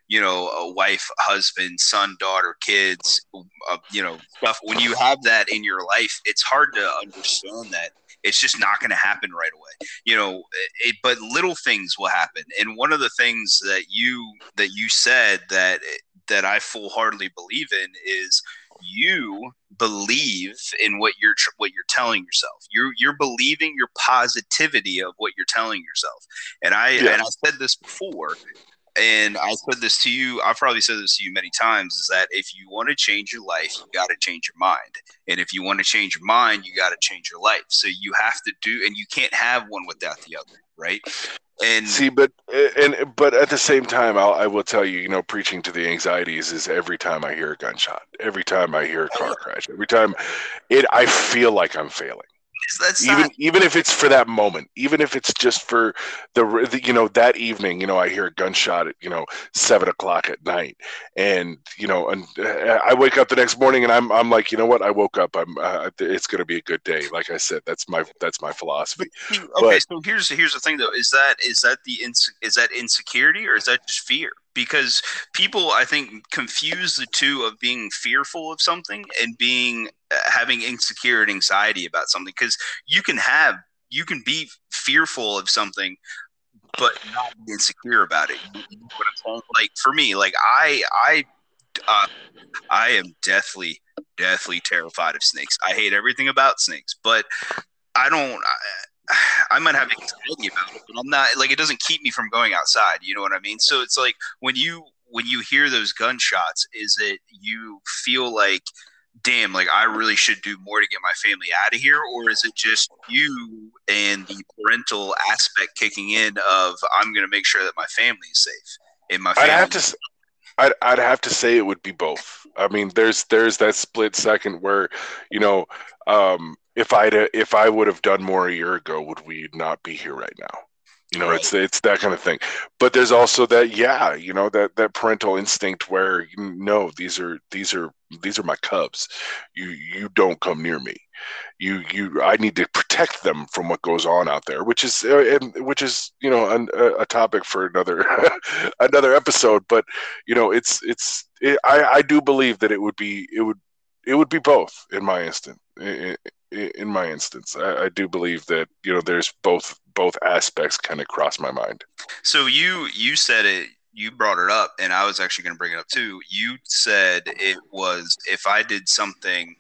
you know a wife husband son daughter kids uh, you know stuff. When you have that in your life it's hard to understand that it's just not going to happen right away. You know it, but little things will happen. And one of the things that you that you said that that i full-heartedly believe in is you believe in what you're what you're telling yourself. You're you're believing your positivity of what you're telling yourself. And I yeah. and I said this before, and I said this to you. I've probably said this to you many times. Is that if you want to change your life, you got to change your mind, and if you want to change your mind, you got to change your life. So you have to do, and you can't have one without the other, right? And see, but eh, and but at the same time, I'll, I will tell you, you know, preaching to the anxieties is every time I hear a gunshot, every time I hear a car crash, every time it, I feel like I'm failing that's even not... even if it's for that moment, even if it's just for the, the, you know that evening, you know, I hear a gunshot at you know seven o'clock at night, and you know, and uh, I wake up the next morning and I'm I'm like, you know what, I woke up, I'm uh, it's gonna be a good day. Like I said, that's my that's my philosophy. Okay, but, so here's here's the thing though, is that is that the is that insecurity or is that just fear? because people i think confuse the two of being fearful of something and being having insecure and anxiety about something because you can have you can be fearful of something but not insecure about it like for me like i i uh, i am deathly deathly terrified of snakes i hate everything about snakes but i don't I I might have anxiety about it, but I'm not like it doesn't keep me from going outside. You know what I mean? So it's like when you when you hear those gunshots, is it you feel like damn, like I really should do more to get my family out of here? Or is it just you and the parental aspect kicking in of I'm going to make sure that my family is safe and my family? I'd have to, I'd, I'd have to say it would be both. I mean, there's there's that split second where, you know, um, if I'd if I would have done more a year ago, would we not be here right now? You know right. it's it's that kind of thing. But there's also that yeah you know that that parental instinct where you know these are these are these are my cubs. You you don't come near me. You you i need to protect them from what goes on out there which is uh, which is you know an, a topic for another another episode. But you know it's it's it, i i do believe that it would be it would it would be both in my instant in, my instance I, I do believe that you know there's both both aspects kind of cross my mind so you you said it you brought it up, and I was actually going to bring it up too. You said it was if I did something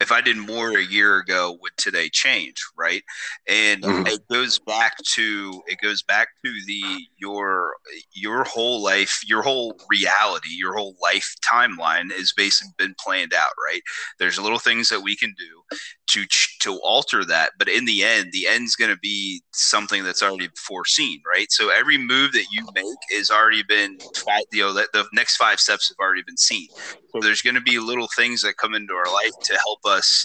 if I did more a year ago, would today change? Right. And mm-hmm. it goes back to it goes back to the your your whole life, your whole reality, your whole life timeline is basically been planned out, right? There's little things that we can do to to alter that, but in the end, the end's going to be something that's already foreseen, right? So every move that you make is already been, you know, the next five steps have already been seen. So there's going to be little things that come into our life to help us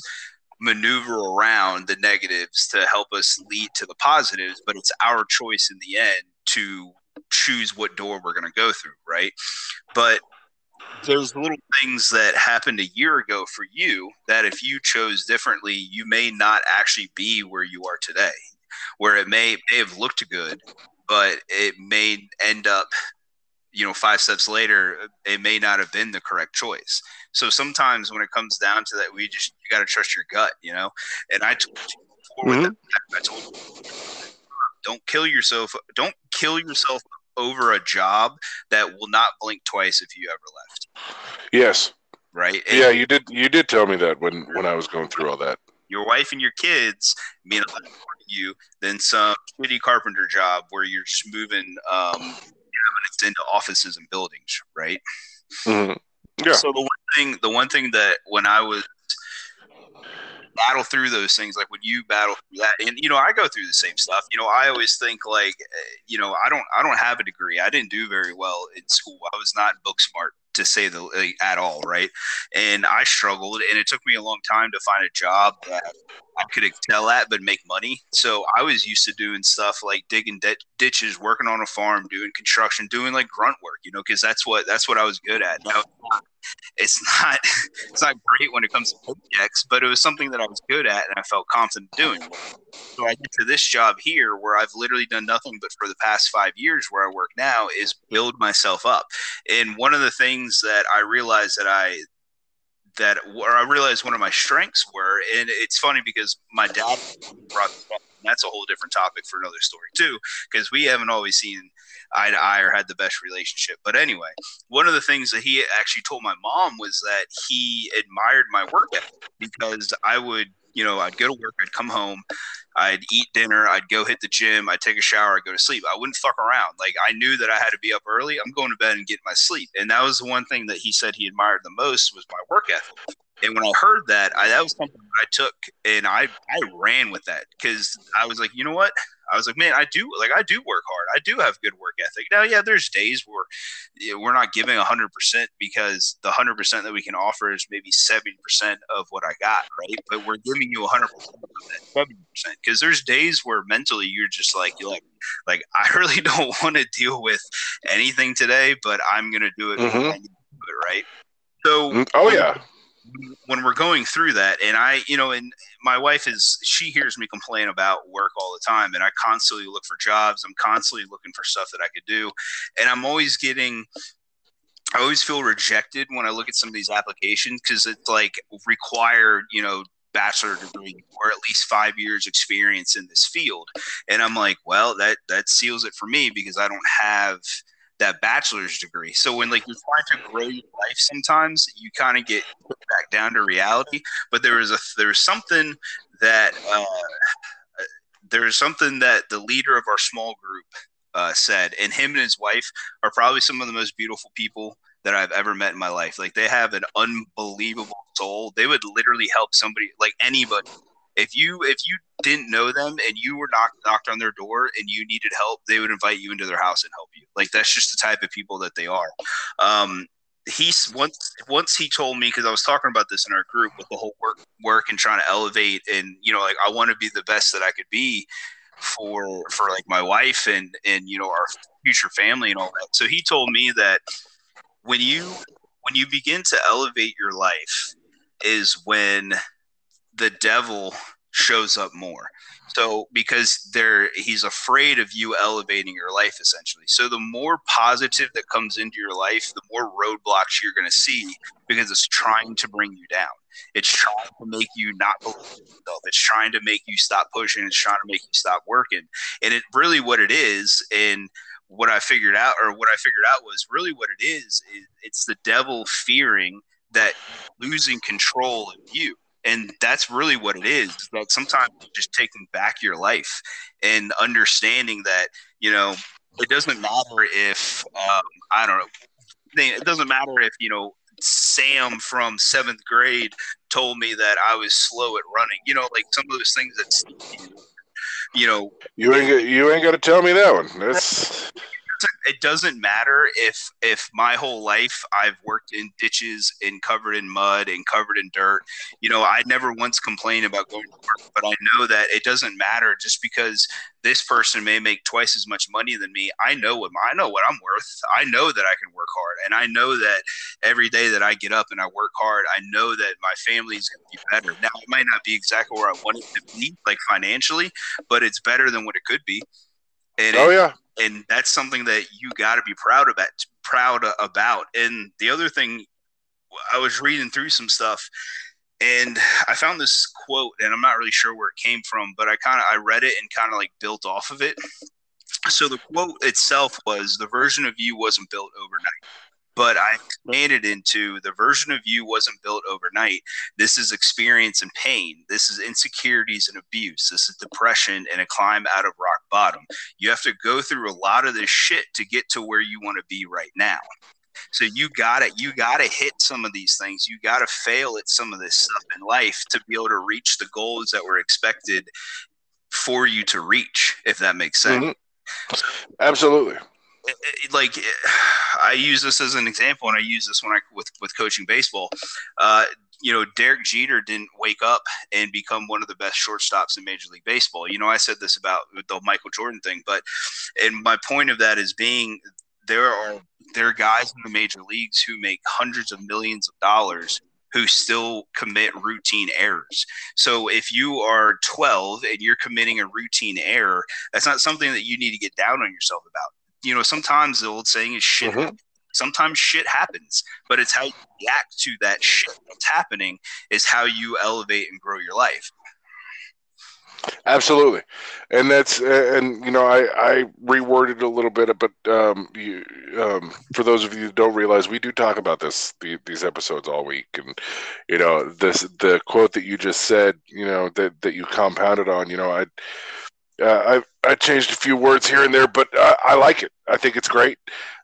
maneuver around the negatives to help us lead to the positives, but it's our choice in the end to choose what door we're going to go through, right? But there's little things that happened a year ago for you that if you chose differently, you may not actually be where you are today. Where it may may have looked good, but it may end up, you know, five steps later, it may not have been the correct choice. So sometimes when it comes down to that, we just you got to trust your gut, you know. And I told you before mm-hmm. that, I told you, don't kill yourself. Don't kill yourself over a job that will not blink twice if you ever left. Yes. Right. And yeah, you did. You did tell me that when when I was going through all that. Your wife and your kids mean a lot more to you than some shitty carpenter job where you're just moving um, into offices and buildings, right? Mm-hmm. Yeah. So the one thing, the one thing that when I was battle through those things like when you battle through that and you know i go through the same stuff. You know i always think like eh, you know i don't i don't have a degree. I didn't do very well in school. I was not book smart to say the like, at all right? And i struggled and it took me a long time to find a job that i could excel at but make money. So i was used to doing stuff like digging d- ditches working on a farm doing construction doing like grunt work you know because that's what that's what i was good at it's not it's not great when it comes to projects, but it was something that I was good at and I felt confident doing. So I get to this job here where I've literally done nothing but for the past five years where I work now is build myself up. And one of the things that I realized that I that or I realized one of my strengths were, and it's funny because my dad brought that's a whole different topic for another story too, because we haven't always seen eye to eye or had the best relationship. But anyway, one of the things that he actually told my mom was that he admired my work ethic because I would, you know, I'd go to work, I'd come home, I'd eat dinner, I'd go hit the gym, I'd take a shower, I'd go to sleep. I wouldn't fuck around. Like I knew that I had to be up early. I'm going to bed and get my sleep. And that was the one thing that he said he admired the most was my work ethic. And when I heard that, I, that was something that I took and I, I ran with that because I was like, you know what? I was like, man, I do like I do work hard. I do have good work ethic. Now, yeah, there's days where you know, we're not giving hundred percent because the hundred percent that we can offer is maybe seventy percent of what I got, right? But we're giving you hundred percent of that seventy percent because there's days where mentally you're just like you're like like I really don't want to deal with anything today, but I'm gonna do it, mm-hmm. it right? So, mm, oh yeah when we're going through that and i you know and my wife is she hears me complain about work all the time and i constantly look for jobs. I'm constantly looking for stuff that i could do and i'm always getting i always feel rejected when i look at some of these applications because it's like required you know bachelor degree or at least five years experience in this field. And i'm like well that that seals it for me because i don't have that bachelor's degree. So when like you're trying to grow your life, sometimes you kind of get back down to reality. But there was a there's something that uh, there's something that the leader of our small group uh, said. And him and his wife are probably some of the most beautiful people that I've ever met in my life. Like they have an unbelievable soul. They would literally help somebody, like anybody. If you if you didn't know them and you were knocked knocked on their door and you needed help, they would invite you into their house and help you. Like that's just the type of people that they are. Um, he's once once he told me because I was talking about this in our group with the whole work work and trying to elevate and you know like I want to be the best that I could be for for like my wife and and you know our future family and all that. So he told me that when you when you begin to elevate your life is when the devil shows up more. So because there he's afraid of you elevating your life essentially. So the more positive that comes into your life, the more roadblocks you're going to see because it's trying to bring you down. It's trying to make you not believe in yourself. It's trying to make you stop pushing. It's trying to make you stop working. And it really what it is and what I figured out or what I figured out was really what it is, is it's the devil fearing that losing control of you and that's really what it is that sometimes just taking back your life and understanding that you know it doesn't matter if um, i don't know it doesn't matter if you know sam from seventh grade told me that i was slow at running you know like some of those things that you know you ain't you ain't got to tell me that one. That's it doesn't matter if if my whole life I've worked in ditches and covered in mud and covered in dirt. You know, I never once complained about going to work, but I know that it doesn't matter just because this person may make twice as much money than me. I know what I know what I'm worth. I know that I can work hard, and I know that every day that I get up and I work hard, I know that my family is going to be better. Now, it might not be exactly where I want it to be, like financially, but it's better than what it could be. And oh it, yeah, and that's something that you got to be proud about. Proud about. And the other thing, I was reading through some stuff, and I found this quote, and I'm not really sure where it came from, but I kind of I read it and kind of like built off of it. So the quote itself was, "The version of you wasn't built overnight." But I expanded into the version of you wasn't built overnight. This is experience and pain. This is insecurities and abuse. This is depression and a climb out of rock bottom. You have to go through a lot of this shit to get to where you want to be right now. So you got to you got to hit some of these things. You got to fail at some of this stuff in life to be able to reach the goals that were expected for you to reach. If that makes sense. Mm-hmm. Absolutely like I use this as an example, and I use this when I with with coaching baseball. Uh, you know, Derek Jeter didn't wake up and become one of the best shortstops in Major League Baseball. You know, I said this about the Michael Jordan thing, but and my point of that is being there are there are guys in the major leagues who make hundreds of millions of dollars who still commit routine errors. So if you are 12 and you're committing a routine error, that's not something that you need to get down on yourself about you know, sometimes the old saying is shit. Mm-hmm. Sometimes shit happens, but it's how you react to that shit that's happening is how you elevate and grow your life. Absolutely, and that's and you know I I reworded a little bit, but um, you, um, for those of you who don't realize, we do talk about this the, these episodes all week, and you know this the quote that you just said, you know that that you compounded on, you know I uh, I I changed a few words here and there, but uh, I like it. I think it's great.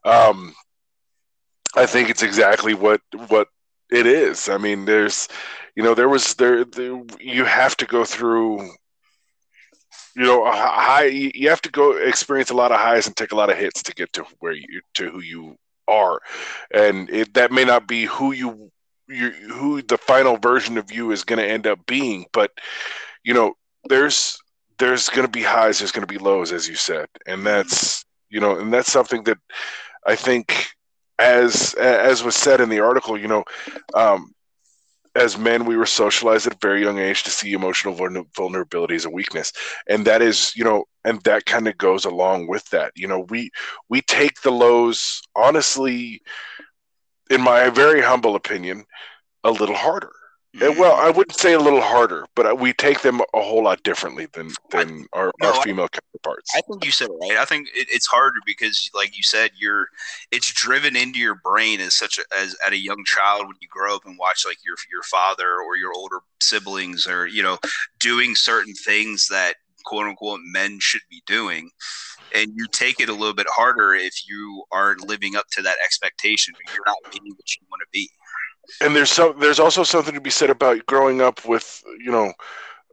Um, I think it's exactly what what it is. I mean, there's, you know, there was there, there you have to go through. You know, high. You have to go experience a lot of highs and take a lot of hits to get to where you to who you are, and it, that may not be who you you who the final version of you is going to end up being. But you know, there's there's going to be highs, there's going to be lows, as you said, and that's you know, and that's something that I think, as as was said in the article, you know, um, as men, we were socialized at a very young age to see emotional vulnerability as a weakness, and that is, you know, and that kind of goes along with that. You know, we we take the lows honestly, in my very humble opinion, a little harder well, I wouldn't say a little harder, but uh, we take them a whole lot differently than than I, our, no, our female I, counterparts. I think you said it right. I think it, it's harder because, like you said, you're it's driven into your brain as such a, as at a young child when you grow up and watch like your your father or your older siblings or you know doing certain things that quote unquote men should be doing and you take it a little bit harder if you aren't living up to that expectation you're not being what you want to be and there's some there's also something to be said about growing up with you know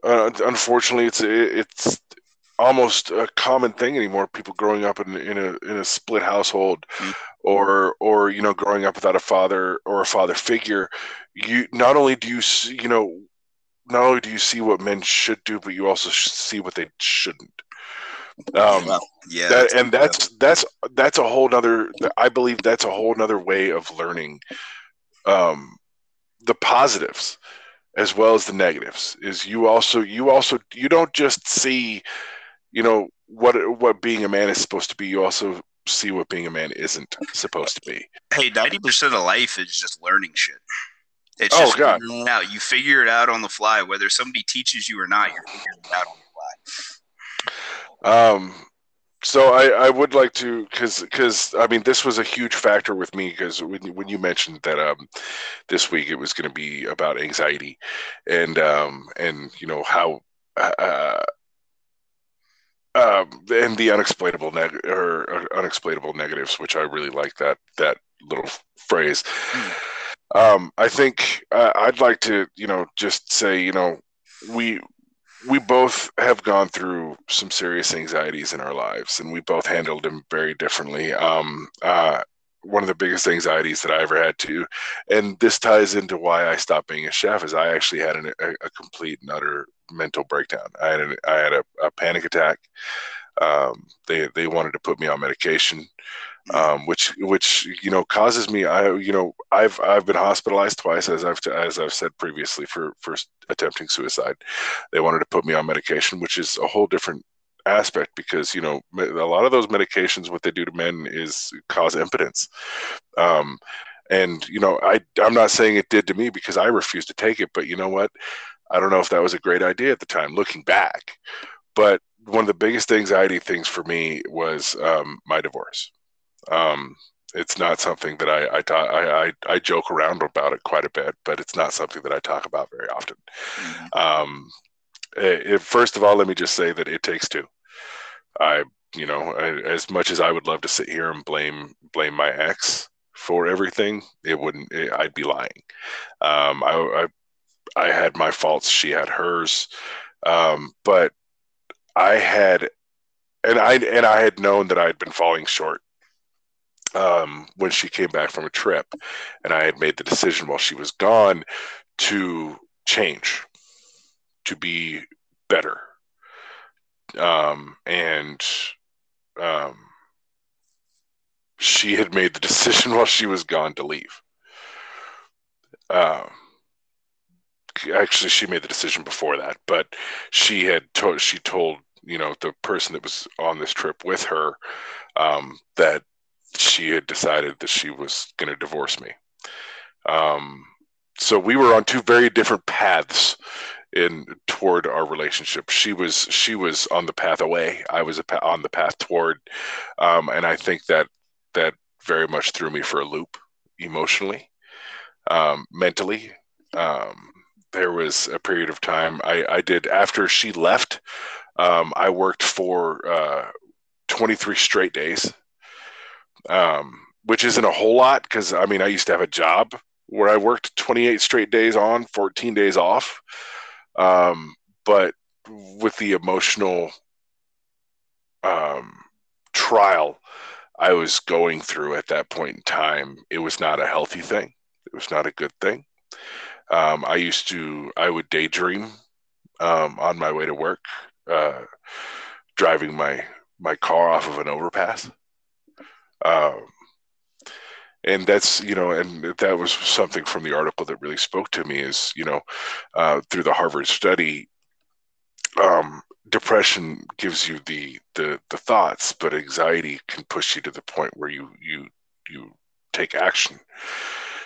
uh, unfortunately it's it's almost a common thing anymore people growing up in, in a in a split household mm-hmm. or or you know growing up without a father or a father figure you not only do you see, you know not only do you see what men should do but you also see what they shouldn't um, yeah, that, and that's that's that's a whole nother. I believe that's a whole nother way of learning um, the positives as well as the negatives. Is you also you also you don't just see, you know what what being a man is supposed to be. You also see what being a man isn't supposed to be. Hey, ninety percent of life is just learning shit. It's oh, just God. out. You figure it out on the fly, whether somebody teaches you or not. You're figuring it out on the fly. Um, so I, I would like to because because I mean this was a huge factor with me because when when you mentioned that um this week it was going to be about anxiety and um and you know how uh, um and the unexplainable neg- or, or unexplainable negatives which I really like that that little phrase. Mm. Um, I think uh, I'd like to you know just say you know we we both have gone through some serious anxieties in our lives, and we both handled them very differently. Um, uh, one of the biggest anxieties that I ever had to, and this ties into why I stopped being a chef, is I actually had an, a, a, complete and utter mental breakdown. I had an, I had a, a panic attack. Um, they they wanted to put me on medication um, which which you know causes me. I you know I've I've been hospitalized twice as I've as I've said previously for for attempting suicide. They wanted to put me on medication, which is a whole different aspect because you know a lot of those medications what they do to men is cause impotence um, and you know i i'm not saying it did to me because i refused to take it but you know what i don't know if that was a great idea at the time looking back but one of the biggest anxiety things for me was um, my divorce um, it's not something that I I, talk, I, I, I joke around about it quite a bit, but it's not something that I talk about very often. Mm-hmm. Um, it, it, first of all, let me just say that it takes two. I you know I, as much as I would love to sit here and blame blame my ex for everything, it wouldn't. It, I'd be lying. Um, I, I I had my faults. She had hers. Um, but I had, and I and I had known that I had been falling short um, when she came back from a trip, and I had made the decision while she was gone to change, to be better, um, and um, she had made the decision while she was gone to leave. Um, actually, she made the decision before that, but she had told she told you know the person that was on this trip with her um, that she had decided that she was going to divorce me. Um, so we were on two very different paths in toward our relationship. She was she was on the path away. I was on the path toward, um, and I think that that very much threw me for a loop emotionally, um, mentally. Um, there was a period of time I, I did after she left. Um, I worked for uh, 23 straight days um, which isn't a whole lot because I mean I used to have a job where I worked 28 straight days on, 14 days off. Um, but with the emotional um, trial I was going through at that point in time, it was not a healthy thing. It was not a good thing. Um, I used to, I would daydream um, on my way to work, uh, driving my my car off of an overpass. Um, and that's you know and that was something from the article that really spoke to me is you know uh, through the harvard study um, depression gives you the, the the thoughts but anxiety can push you to the point where you you you take action.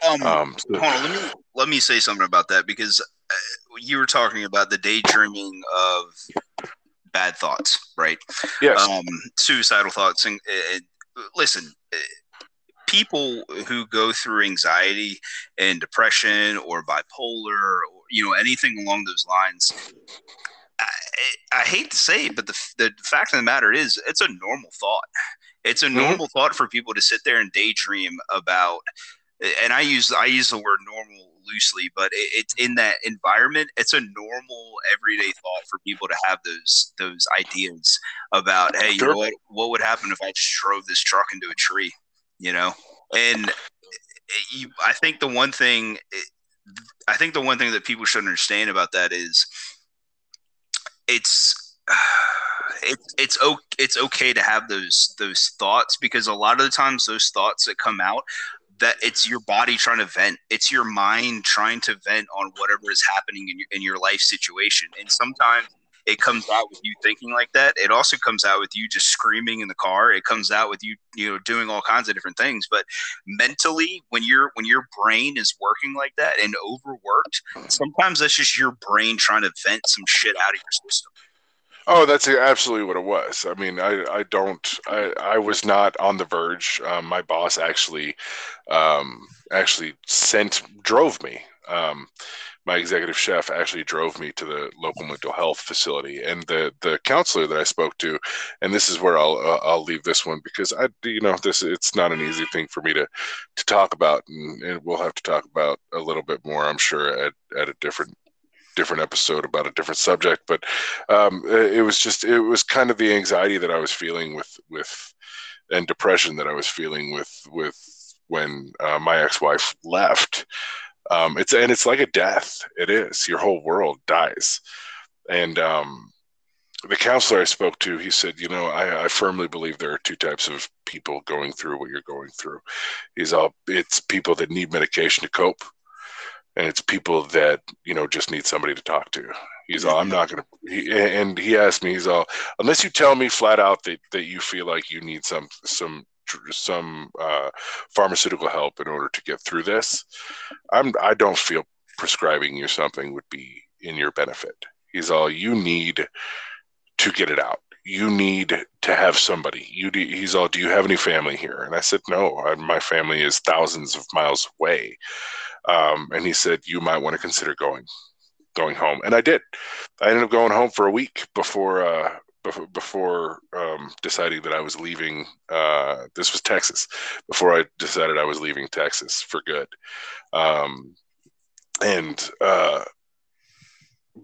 Um, um so, on, let me let me say something about that because uh, you were talking about the daydreaming of bad thoughts right? Yes. Um suicidal thoughts and, and listen, people who go through anxiety and depression or bipolar or you know anything along those lines I hate to say it, but the, the fact of the matter is, it's a normal thought. It's a mm-hmm. normal mm-hmm. thought for people to sit there and daydream about. And I use I use the word normal loosely, but it, it's in that environment. It's a normal everyday thought for people to have those those ideas about, hey, you know what? What would happen if I just drove this truck into a tree? You know, and eh, you, I think the one thing, eh, I think the one thing that people should understand about that is, it's. It's it's okay, it's okay to have those those thoughts because a lot of the times those thoughts that come out that it's your body trying to vent. It's your mind trying to vent on whatever is happening in your, in your life situation. And sometimes it comes out with you thinking like that. It also comes out with you just screaming in the car. It comes out with you you know doing all kinds of different things. But mentally when your when your brain is working like that and overworked sometimes that's just your brain trying to vent some shit out of your system Oh, that's absolutely what it was. I mean, I, I don't, I, I was not on the verge. Um, my boss actually, um, actually sent, drove me. Um, my executive chef actually drove me to the local mental health facility, and the the counselor that I spoke to, and this is where I'll uh, I'll leave this one because I you know this it's not an easy thing for me to to talk about, and, and we'll have to talk about a little bit more, I'm sure, at at a different different episode about a different subject, but um, it was just it was kind of the anxiety that I was feeling with with and depression that I was feeling with with when uh, my ex-wife left. Um, it's and it's like a death. It is. Your whole world dies, and um, the counselor I spoke to, he said, you know, I, I, firmly believe there are two types of people going through what you're going through. He's all it's people that need medication to cope, and it's people that you know just need somebody to talk to. He's all i'm not gonna he, and he asked me he's all unless you tell me flat out that, that you feel like you need some some some uh, pharmaceutical help in order to get through this i'm i don't feel prescribing you something would be in your benefit. He's all you need to get it out you need to have somebody. You do, he's all, do you have any family here? And I said, no, I, my family is thousands of miles away. Um, and he said, you might want to consider going, going home. And I did. I ended up going home for a week before, uh, before, before um, deciding that I was leaving. Uh, this was Texas. Before I decided I was leaving Texas for good. Um, and uh,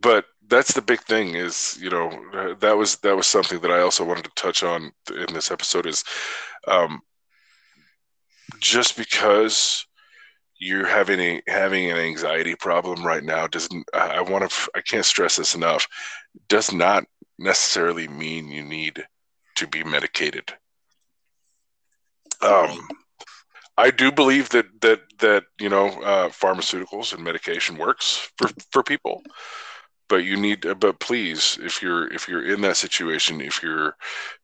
but that's the big thing is you know that was that was something that I also wanted to touch on in this episode is um, just because you're having a having an anxiety problem right now doesn't I want to I can't stress this enough does not necessarily mean you need to be medicated. Um, I do believe that that that you know uh, pharmaceuticals and medication works for for people but you need but please if you're if you're in that situation if you're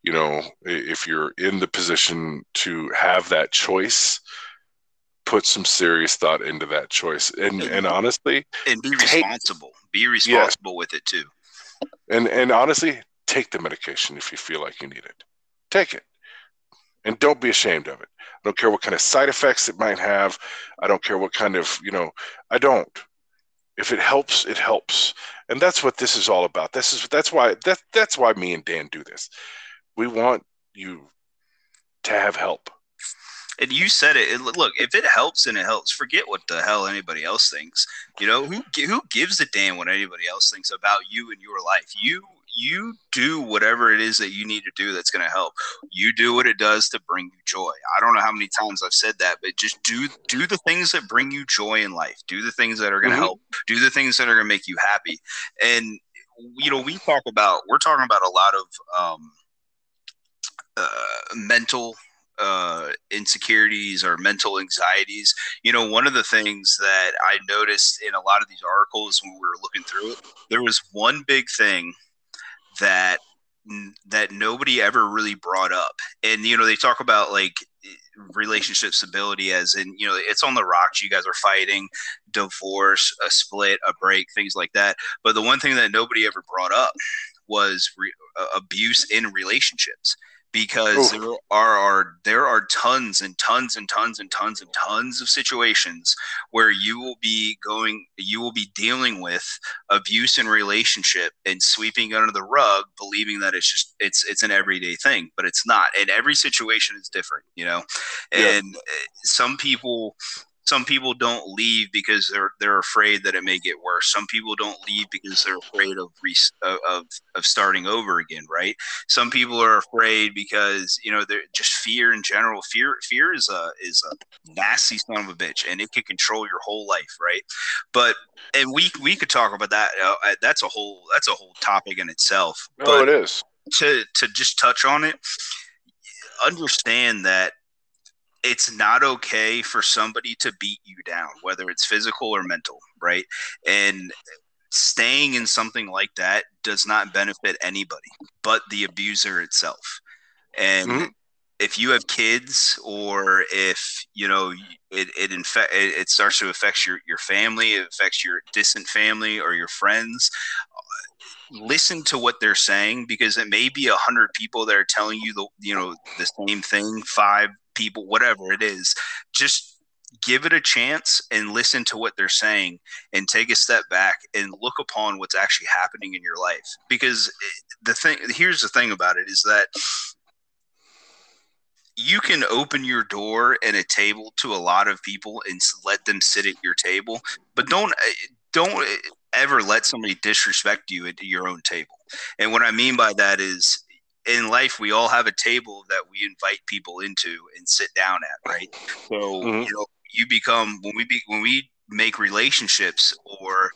you know if you're in the position to have that choice put some serious thought into that choice. And and, and honestly and be responsible. Be responsible yes. with it too. And and honestly take the medication if you feel like you need it. Take it. And don't be ashamed of it. I don't care what kind of side effects it might have. I don't care what kind of you know i don't if it helps it helps and that's what this is all about this is that's why that that's why me and dan do this we want you to have help and you said it. Look, if it helps, and it helps. Forget what the hell anybody else thinks. You know who who gives a damn what anybody else thinks about you and your life. You you do whatever it is that you need to do that's going to help. You do what it does to bring you joy. I don't know how many times I've said that, but just do do the things that bring you joy in life. Do the things that are going to mm-hmm. help. Do the things that are going to make you happy. And you know, we talk about we're talking about a lot of um, uh, mental uh, insecurities or mental anxieties. You know, one of the things that I noticed in a lot of these articles when we were looking through it, there was one big thing that that nobody ever really brought up. And you know, they talk about like relationship stability as in you know it's on the rocks you guys are fighting divorce a split a break things like that but the one thing that nobody ever brought up was re- uh, abuse in relationships because Ooh. there are, are there are tons and tons and tons and tons and tons of situations where you will be going you will be dealing with abuse in relationship and sweeping under the rug believing that it's just it's it's an everyday thing but it's not and every situation is different you know and yeah. some people some people don't leave because they're they're afraid that it may get worse. Some people don't leave because they're afraid of of of starting over again, right? Some people are afraid because you know they're just fear in general. Fear fear is a is a nasty son of a bitch, and it can control your whole life, right? But and we we could talk about that. Uh, that's a whole that's a whole topic in itself. Oh, but it is. To to just touch on it, understand that it's not okay for somebody to beat you down, whether it's physical or mental, right? And staying in something like that does not benefit anybody but the abuser itself. And mm-hmm. if you have kids or if you know it it, infe- it starts to affect your your family, it affects your distant family or your friends, listen to what they're saying because it may be a hundred people that are telling you the you know the same thing five people, whatever it is, just give it a chance and listen to what they're saying and take a step back and look upon what's actually happening in your life. Because eh, the thing here's the thing about it is that you can open your door and a table to a lot of people and let them sit at your table but don't eh, don't eh, ever let somebody disrespect you at your own table. And what i mean by that is in life we all have a table that we invite people into and sit down at right so mm-hmm. you know you become when we be when we make relationships or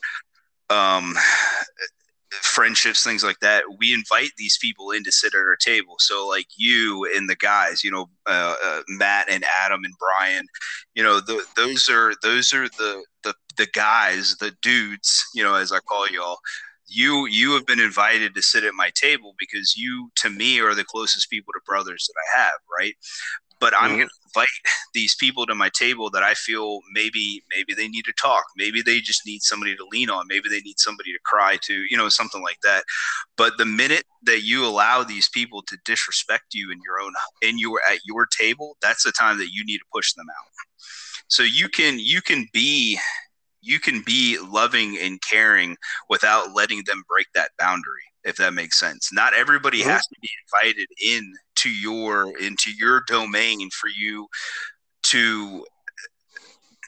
um friendships things like that we invite these people in to sit at our table so like you and the guys you know uh, uh, matt and adam and brian you know the, those are those are the the the guys the dudes you know as i call y'all you you have been invited to sit at my table because you to me are the closest people to brothers that I have, right? But I'm going to invite these people to my table that I feel maybe maybe they need to talk, maybe they just need somebody to lean on, maybe they need somebody to cry to, you know, something like that. But the minute that you allow these people to disrespect you in your own in your at your table, that's the time that you need to push them out. So you can you can be you can be loving and caring without letting them break that boundary if that makes sense not everybody mm-hmm. has to be invited in to your into your domain for you to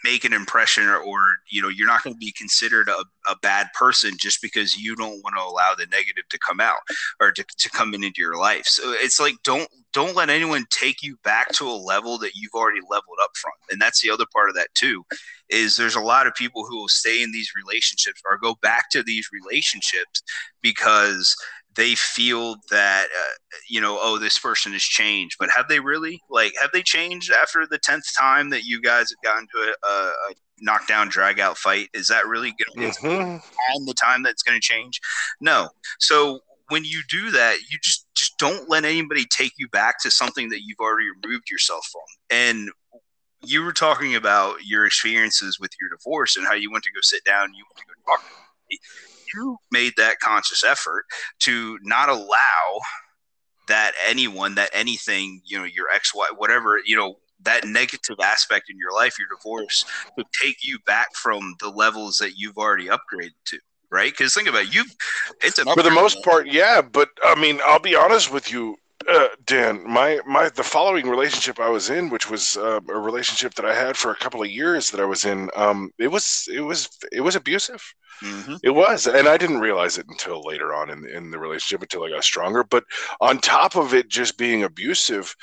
make an impression or, or you know you're not going to be considered a, a bad person just because you don't want to allow the negative to come out or to, to come into your life. So it's like don't don't let anyone take you back to a level that you've already leveled up from. And that's the other part of that too is there's a lot of people who will stay in these relationships or go back to these relationships because they feel that uh, you know oh this person has changed. But have they really like have they changed after the 10th time that you guys have gotten to a, a, a knockdown drag out fight? Is that really going to mm-hmm. all the time that's going to change? No. So when you do that you just just don't let anybody take you back to something that you've already removed yourself from. And you were talking about your experiences with your divorce and how you went to go sit down you went to go talk you made that conscious effort to not allow that anyone, that anything, you know, your ex wife, whatever, you know, that negative aspect in your life, your divorce, would take you back from the levels that you've already upgraded to. Right? Because think about it, you've it's an for the most part, yeah. But I mean, I'll be honest with you, uh, Dan. My my the following relationship I was in, which was uh, a relationship that I had for a couple of years that I was in, um, it was it was it was abusive. Mm-hmm. It was, and I didn't realize it until later on in in the relationship until I got stronger. But on top of it just being abusive,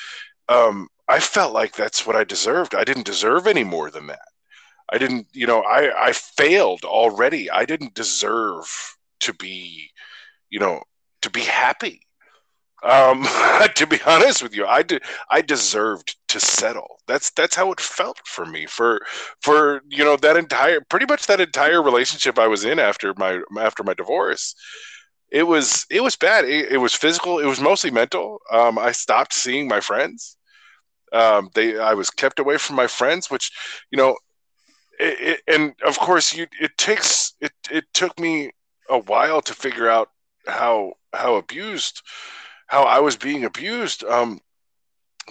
um, I felt like that's what I deserved. I didn't deserve any more than that. I didn't, you know, I I failed already. I didn't deserve to be, you know, to be happy. Um, to be honest with you, I did. I deserved to settle. That's that's how it felt for me. For for you know that entire, pretty much that entire relationship I was in after my after my divorce. It was it was bad. It, it was physical. It was mostly mental. Um, I stopped seeing my friends. Um, they I was kept away from my friends, which you know, it, it, and of course you it takes it it took me a while to figure out how how abused how I was being abused. Um,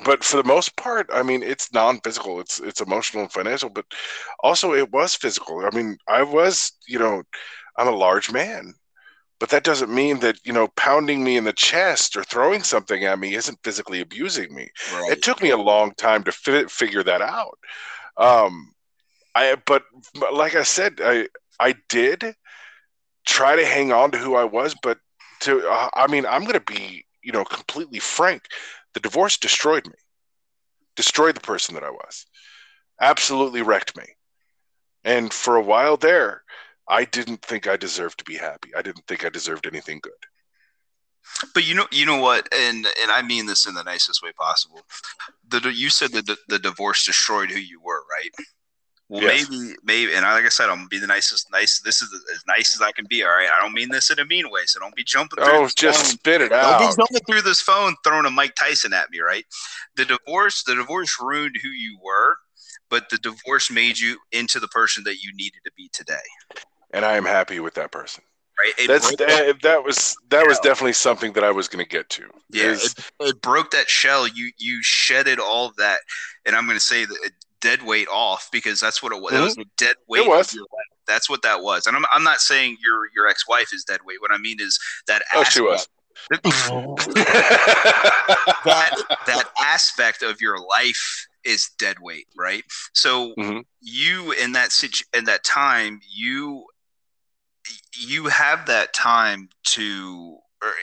but for the most part, I mean, it's non-physical. It's it's emotional and financial, but also it was physical. I mean, I was, you know, I'm a large man, but that doesn't mean that you know pounding me in the chest or throwing something at me isn't physically abusing me. Right. It took me a long time to fi- figure that out. Um, I but like I said, I I did try to hang on to who I was, but to uh, I mean, I'm going to be you know completely frank. The divorce destroyed me, destroyed the person that I was, absolutely wrecked me, and for a while there, I didn't think I deserved to be happy. I didn't think I deserved anything good. But you know, you know what, and and I mean this in the nicest way possible. The you said that the, the divorce destroyed who you were, right? Well, yes. maybe, maybe, and like I said, I'm gonna be the nicest, nice. This is as nice as I can be. All right, I don't mean this in a mean way, so don't be jumping. Oh, just phone. spit it out. Don't be jumping through this phone, throwing a Mike Tyson at me. Right? The divorce, the divorce ruined who you were, but the divorce made you into the person that you needed to be today. And I am happy with that person. Right? It That's that, that was that was definitely something that I was going to get to. Yeah, it, it, broke that shell. You you shedded all that, and I'm going to say that dead weight off because that's what it was. Mm-hmm. It was dead weight. It was. That's what that was. And I'm, I'm not saying your your ex wife is dead weight. What I mean is that oh, aspect, she was. that that aspect of your life is dead weight, right? So mm-hmm. you in that situ- in that time, you you have that time to or,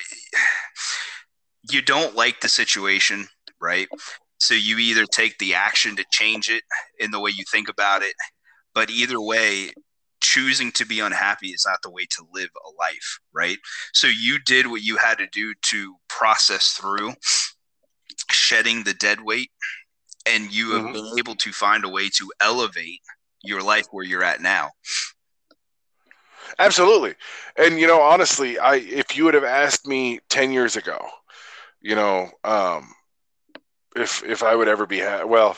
you don't like the situation, right? So you either take the action to change it in the way you think about it, but either way, choosing to be unhappy is not the way to live a life, right? So you did what you had to do to process through shedding the dead weight, and you have mm-hmm. been able to find a way to elevate your life where you're at now. Absolutely. And you know, honestly, I if you would have asked me 10 years ago, you know, um, if if I would ever be ha- well,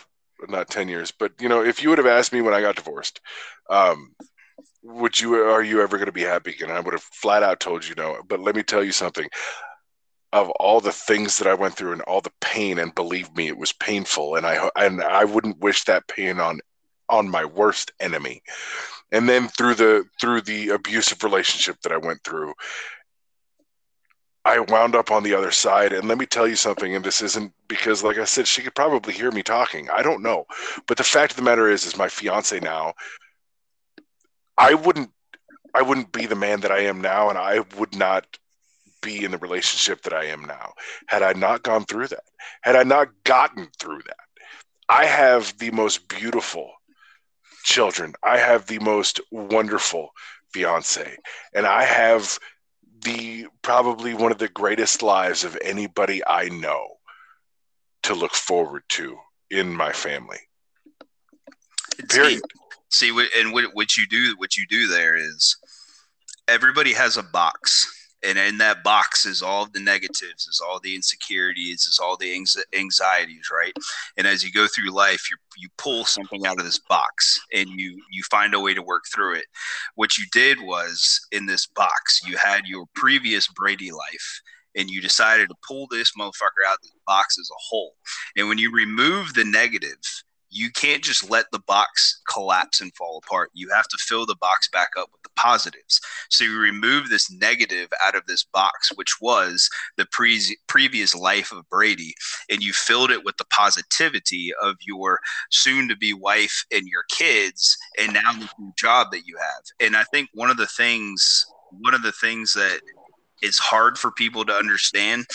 not ten years, but you know, if you would have asked me when I got divorced, um, would you are you ever going to be happy? And I would have flat out told you no. But let me tell you something. Of all the things that I went through and all the pain, and believe me, it was painful, and I and I wouldn't wish that pain on on my worst enemy. And then through the through the abusive relationship that I went through, I wound up on the other side. And let me tell you something, and this isn't because, like I said, she could probably hear me talking. I don't know. But the fact of the matter is, is my fiance now, I wouldn't I wouldn't be the man that I am now, and I would not be in the relationship that I am now had I not gone through that. Had I not gotten through that. I have the most beautiful children. I have the most wonderful fiance. And I have the probably one of the greatest lives of anybody I know to look forward to in my family. Period. See, see and what, what you do, what you do there is everybody has a box and in that box is all the negatives is all the insecurities is all the anxieties right? And as you go through life you you pull something out of this box and you you find a way to work through it. What you did was in this box you had your previous brady life and you decided to pull this motherfucker out of the box as a whole. And when you remove the negative you can't just let the box collapse and fall apart. You have to fill the box back up with the positives. So you remove this negative out of this box, which was the pre- previous life of Brady, and you filled it with the positivity of your soon to be wife and your kids, and now the new job that you have. And I think one of the things, one of the things that is hard for people to understand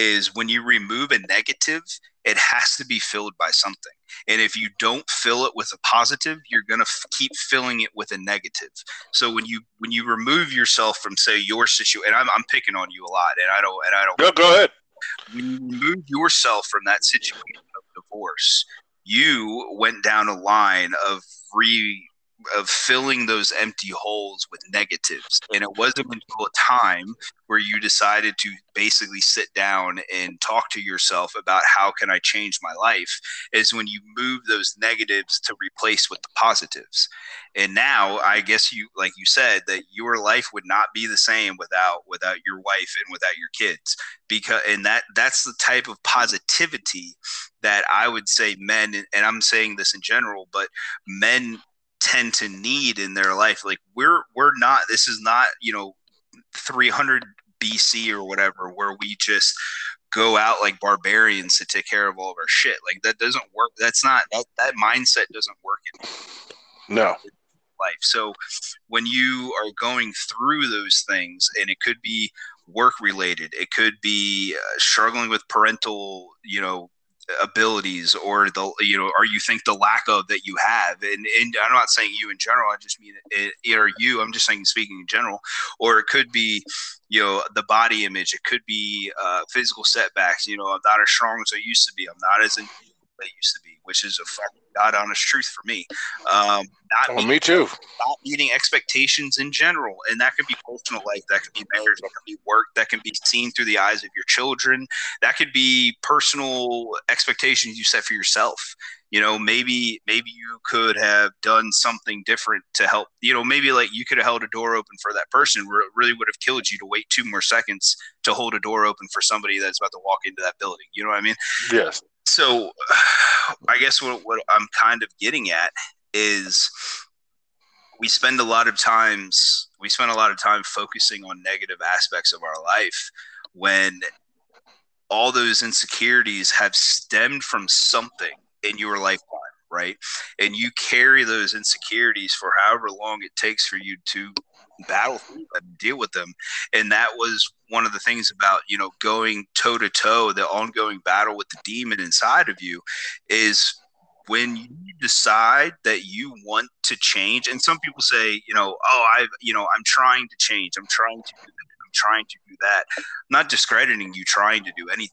is when you remove a negative, it has to be filled by something. And if you don't fill it with a positive, you're going to f- keep filling it with a negative. So when you when you remove yourself from say your situation, and I'm, I'm picking on you a lot, and I don't and I don't. Go, go ahead. When you remove yourself from that situation of divorce, you went down a line of re of filling those empty holes with negatives. And it wasn't until a time where you decided to basically sit down and talk to yourself about how can I change my life is when you move those negatives to replace with the positives. And now I guess you like you said that your life would not be the same without without your wife and without your kids because and that that's the type of positivity that I would say men and I'm saying this in general but men tend to need in their life. Like we're we're not. This is not you know 300 BC or whatever where we just go out like barbarians to take care of all of our shit. Like that doesn't work. That's not that that mindset doesn't work in no life. So when you are going through those things, and it could be work related, it could be uh, struggling with parental, you know, abilities or the you know or you think the lack of that you have. And, and i'm not saying you in general i just mean it, it or you i'm just saying speaking in general. Or it could be you know the body image. It could be uh, physical setbacks. You know i'm not as strong as i used to be. I'm not as I used to be, which is a fucking god honest truth for me. Um, not well, meeting, me too. Not meeting expectations in general, and that could be personal life, that could be marriage, that could be work, that can be seen through the eyes of your children, that could be personal expectations you set for yourself. You know, maybe maybe you could have done something different to help. You know, maybe like you could have held a door open for that person where it really would have killed you to wait two more seconds to hold a door open for somebody that's about to walk into that building. You know what I mean? Yes so I guess what, what I'm kind of getting at is we spend a lot of times we spend a lot of time focusing on negative aspects of our life when all those insecurities have stemmed from something in your lifetime right and you carry those insecurities for however long it takes for you to battle them, deal with them. And that was one of the things about, you know, going toe to toe, the ongoing battle with the demon inside of you is when you decide that you want to change and some people say you know oh i you know i'm trying to change. I'm trying to i'm trying to do that. I'm not discrediting you trying to do anything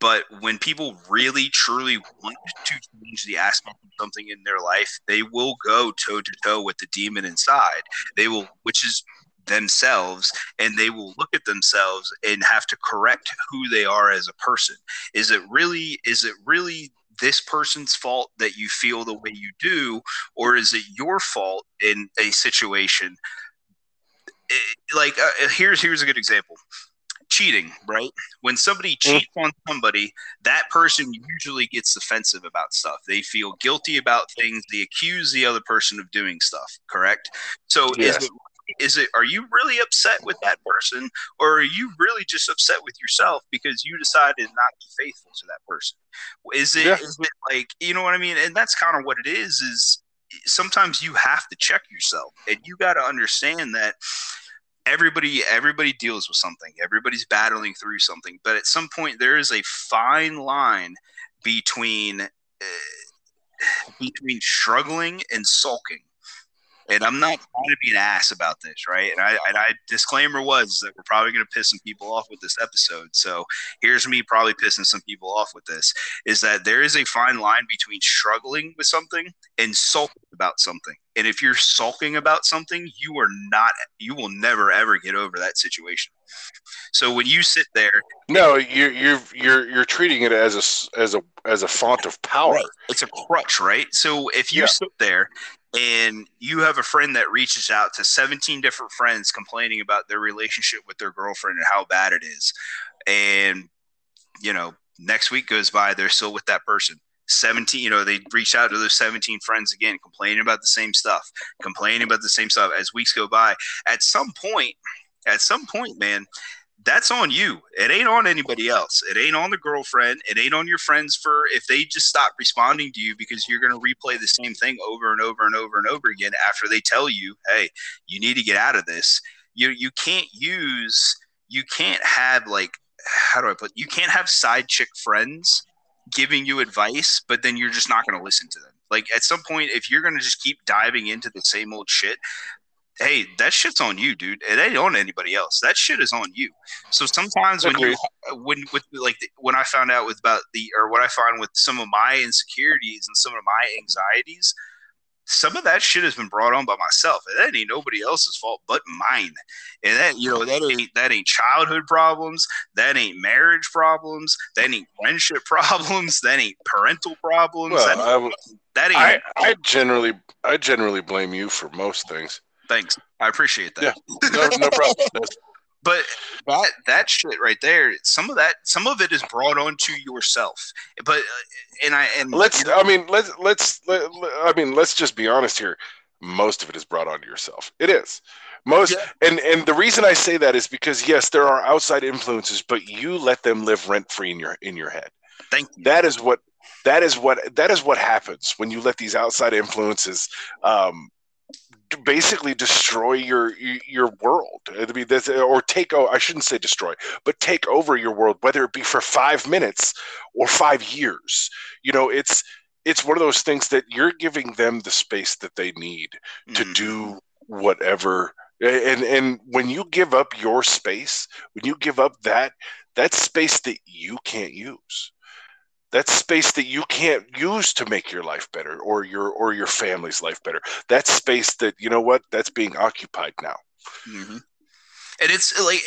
but when people really truly want to change the aspect of something in their life, they will go toe to toe with the demon inside. They will, which is themselves, and they will look at themselves and have to correct who they are as a person. Is it really, is it really this person's fault that you feel the way you do, or is it your fault in a situation? It, like, uh, here's here's a good example cheating, right? When somebody mm. cheats on somebody, that person usually gets defensive about stuff. They feel guilty about things. They accuse the other person of doing stuff, correct? So yes. is it is it are you really upset with that person or are you really just upset with yourself because you decided not to be faithful to that person? Is it, yeah. is it like you know what i mean? And that's kind of what it is is sometimes you have to check yourself and you got to understand that everybody everybody deals with something. Everybody's battling through something but at some point there is a fine line between uh, between struggling and sulking and I'm not trying to be an ass about this, right? And I, and I disclaimer was that we're probably going to piss some people off with this episode. So here's me probably pissing some people off with this: is that there is a fine line between struggling with something and sulking about something. And if you're sulking about something, you are not, you will never ever get over that situation. So when you sit there, no, you're you're you're you're treating it as a as a as a font of power. Right. It's a crutch, right? So if you yeah. sit there and you have a friend that reaches out to 17 different friends complaining about their relationship with their girlfriend and how bad it is. And you know next week goes by they're still with that person. 17 you know they reach out to those 17 friends again complaining about the same stuff complaining about the same stuff. As weeks go by at some point at some point man that's on you. It ain't on anybody else. It ain't on the girlfriend. It ain't on your friends for if they just stop responding to you because you're going to replay the same thing over and over and over and over again after they tell you, "Hey, you need to get out of this." You you can't use you can't have like how do I put you can't have side chick friends giving you advice, but then you're just not going to listen to them. Like at some point, if you're going to just keep diving into the same old shit, hey, that shit's on you, dude. It ain't on anybody else. That shit is on you. So sometimes when you when with like when I found out with about the or what I find with some of my insecurities and some of my anxieties, some of that shit has been brought on by myself, and that ain't nobody else's fault but mine. And that you know that ain't that ain't childhood problems, that ain't marriage problems, that ain't friendship problems, that ain't parental problems. Well, that, ain't, I, that ain't. I, I generally I generally blame you for most things. Thanks, I appreciate that. Yeah, no, no problem. but that that shit right there some of that some of it is brought onto yourself. But uh, and i and let's i mean let's let's let, i mean let's just be honest here. Most of it is brought onto yourself. It is. Most yeah. and and the reason i say that is because yes there are outside influences but you let them live rent free in your in your head. Thank you. That is what that is what that is what happens when you let these outside influences um, basically destroy your your world. I mean, that's, or take oh, I shouldn't say destroy, but take over your world, whether it be for five minutes or five years. You know, it's it's one of those things that you're giving them the space that they need mm-hmm. to do whatever. And and when you give up your space, when you give up that that space that you can't use, that's space that you can't use to make your life better or your or your family's life better. That's space that you know what? That's being occupied now. Mm-hmm. and it's like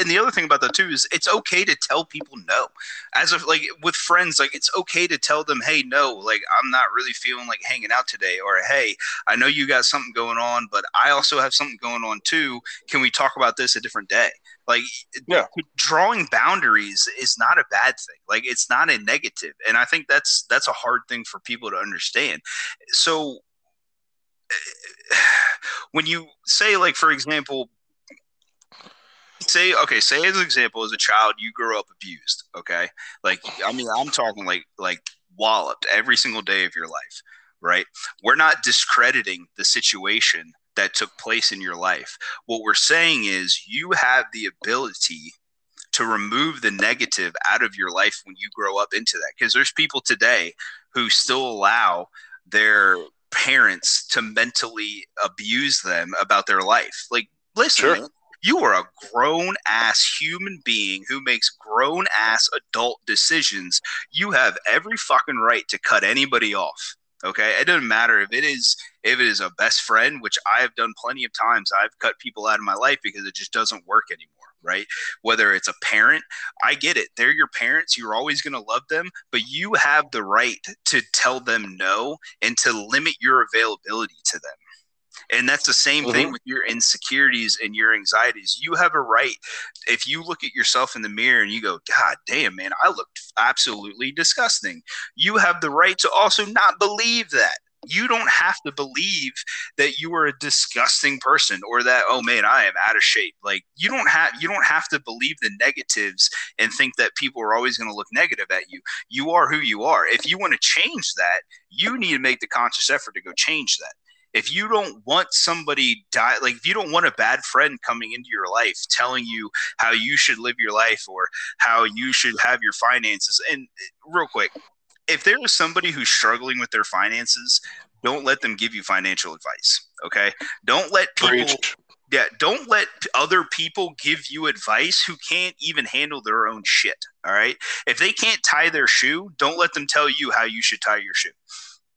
and the other thing about that too is it's okay to tell people no. As of like with friends like it's okay to tell them hey no like i'm not really feeling like hanging out today or hey i know you got something going on but i also have something going on too. Can we talk about this a different day like yeah. drawing boundaries is not a bad thing. Like it's not a negative. And i think that's that's a hard thing for people to understand. So when you say like for example say okay say as an example as a child you grew up abused okay? Like i mean i'm talking like like walloped every single day of your life right? We're not discrediting the situation that took place in your life what we're saying is you have the ability to remove the negative out of your life when you grow up into that because there's people today who still allow their parents to mentally abuse them about their life like listen sure. You are a grown ass human being who makes grown ass adult decisions. You have every fucking right to cut anybody off. Okay, it doesn't matter if it is if it is a best friend, which I have done plenty of times. I've cut people out of my life because it just doesn't work anymore right? Whether it's a parent, I get it. They're your parents. You're always going to love them, but you have the right to tell them no and to limit your availability to them. And that's the same mm-hmm. thing with your insecurities and your anxieties. You have a right. If you look at yourself in the mirror and you go, God damn, man, I looked absolutely disgusting. You have the right to also not believe that you don't have to believe that you are a disgusting person or that oh man i am out of shape like you don't have you don't have to believe the negatives and think that people are always going to look negative at you you are who you are if you want to change that you need to make the conscious effort to go change that if you don't want somebody die like if you don't want a bad friend coming into your life telling you how you should live your life or how you should have your finances and real quick if there is somebody who's struggling with their finances don't let them give you financial advice okay? Don't let people Preach. yeah don't let other people give you advice who can't even handle their own shit all right? If they can't tie their shoe don't let them tell you how you should tie your shoe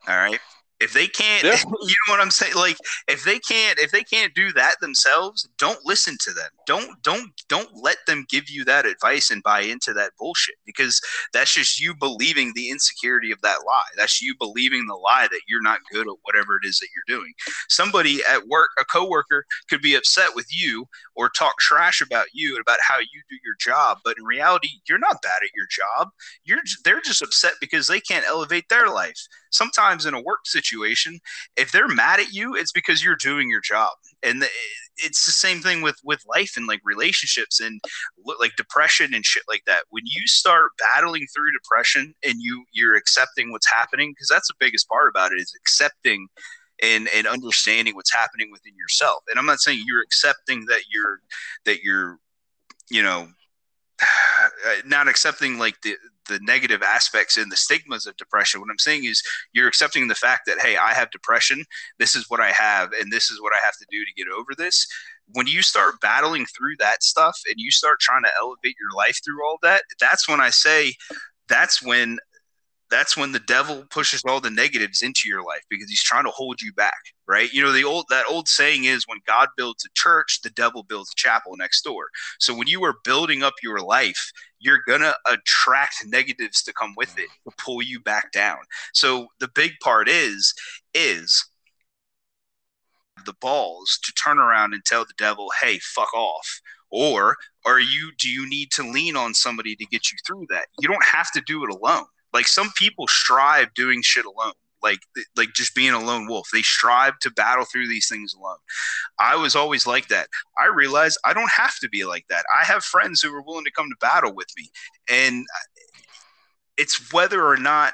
all right if they can't yeah. you know what i'm saying? Like if they can't if they can't do that themselves don't listen to them. Don't don't don't let them give you that advice and buy into that bullshit because that's just you believing the insecurity of that lie. That's you believing the lie that you're not good at whatever it is that you're doing. Somebody at work a coworker could be upset with you or talk trash about you and about how you do your job but in reality you're not bad at your job. You're they're just upset because they can't elevate their life. Sometimes in a work situation, if they're mad at you, it's because you're doing your job. And the, it's the same thing with with life and like relationships and like depression and shit like that. When you start battling through depression and you you're accepting what's happening, because that's the biggest part about it is accepting and and understanding what's happening within yourself. And I'm not saying you're accepting that you're that you're you know uh, not accepting like the the negative aspects and the stigmas of depression. What I'm saying is you're accepting the fact that, hey, I have depression. This is what I have, and this is what I have to do to get over this. When you start battling through that stuff and you start trying to elevate your life through all that, that's when I say that's when that's when the devil pushes all the negatives into your life because he's trying to hold you back right? You know the old that old saying is when god builds a church the devil builds a chapel next door. So when you are building up your life you're gonna attract negatives to come with it to pull you back down. So the big part is is the balls to turn around and tell the devil hey fuck off. Or are you do you need to lean on somebody to get you through that? You don't have to do it alone like some people strive doing shit alone. Like like just being a lone wolf. They strive to battle through these things alone. I was always like that. I realized i don't have to be like that. I have friends who are willing to come to battle with me. And uh, it's whether or not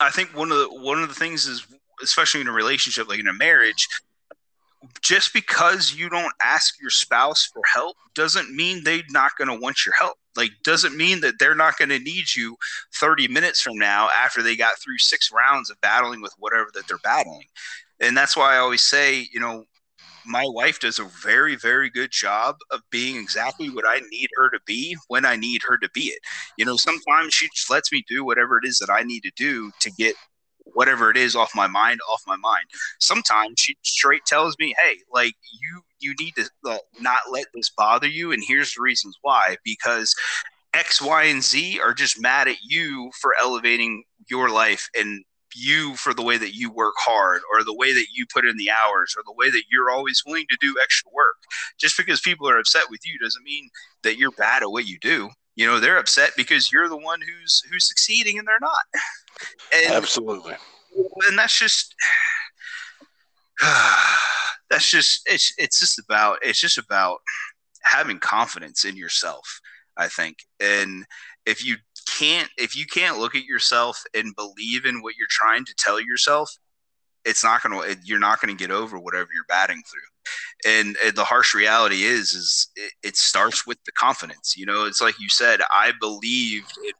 i think one of the one of the things is especially in a relationship like in a marriage just because you don't ask your spouse for help doesn't mean they're not going to want your help. Like doesn't mean that they're not going to need you 30 minutes from now after they got through six rounds of battling with whatever that they're battling. And that's why i always say you know my wife does a very very good job of being exactly what i need her to be when i need her to be it. You know sometimes she just lets me do whatever it is that i need to do to get whatever it is off my mind off my mind. Sometimes she straight tells me hey like you you need to uh, not let this bother you and here's the reasons why. Because x y and z are just mad at you for elevating your life and you for the way that you work hard or the way that you put in the hours or the way that you're always willing to do extra work. Just because people are upset with you doesn't mean that you're bad at what you do you know they're upset because you're the one who's who's succeeding and they're not. And, absolutely. and that's just that's just it's it's just about it's just about having confidence in yourself i think. And if you can't if you can't look at yourself and believe in what you're trying to tell yourself it's not going to you're not going to get over whatever you're batting through. And, the harsh reality is is it, it, starts with the confidence you know? It's like you said i believed in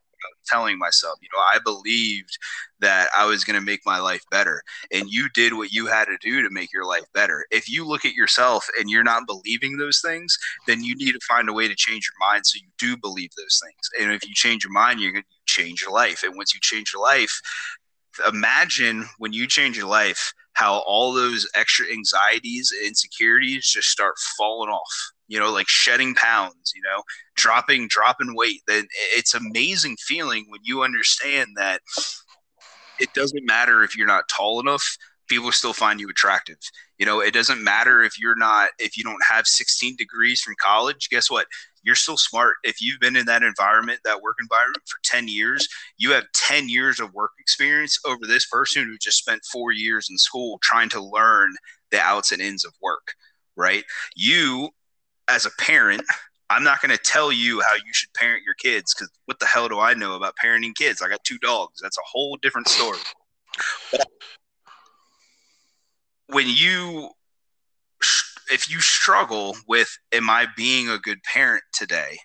telling myself you know i believed that i was going to make my life better. And you did what you had to do to make your life better. If you look at yourself and you're not believing those things then you need to find a way to change your mind so you do believe those things. And if you change your mind you're going to change your life. And once you change your life imagine when you change your life how all those extra anxieties and insecurities just start falling off you know like shedding pounds you know dropping dropping weight. Then it's amazing feeling when you understand that it doesn't matter if you're not tall enough people still find you attractive. You know it doesn't matter if you're not if you don't have 16 degrees from college guess what you're still smart. If you've been in that environment, that work environment for 10 years, you have 10 years of work experience over this person who just spent four years in school trying to learn the outs and ins of work, right? You, as a parent, I'm not going to tell you how you should parent your kids because what the hell do I know about parenting kids? I got two dogs. That's a whole different story. But when you if you struggle with am I being a good parent today,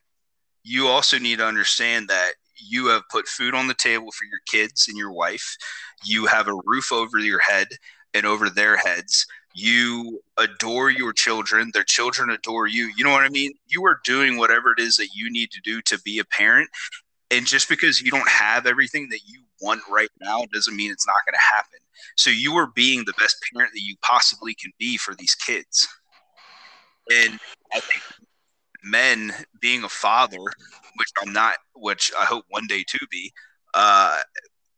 you also need to understand that you have put food on the table for your kids and your wife. You have a roof over your head and over their heads. You adore your children. Their children adore you. You know what I mean? You are doing whatever it is that you need to do to be a parent. And just because you don't have everything that you want right now doesn't mean it's not going to happen. So you are being the best parent that you possibly can be for these kids. And I think men being a father, which I'm not, which I hope one day to be, uh,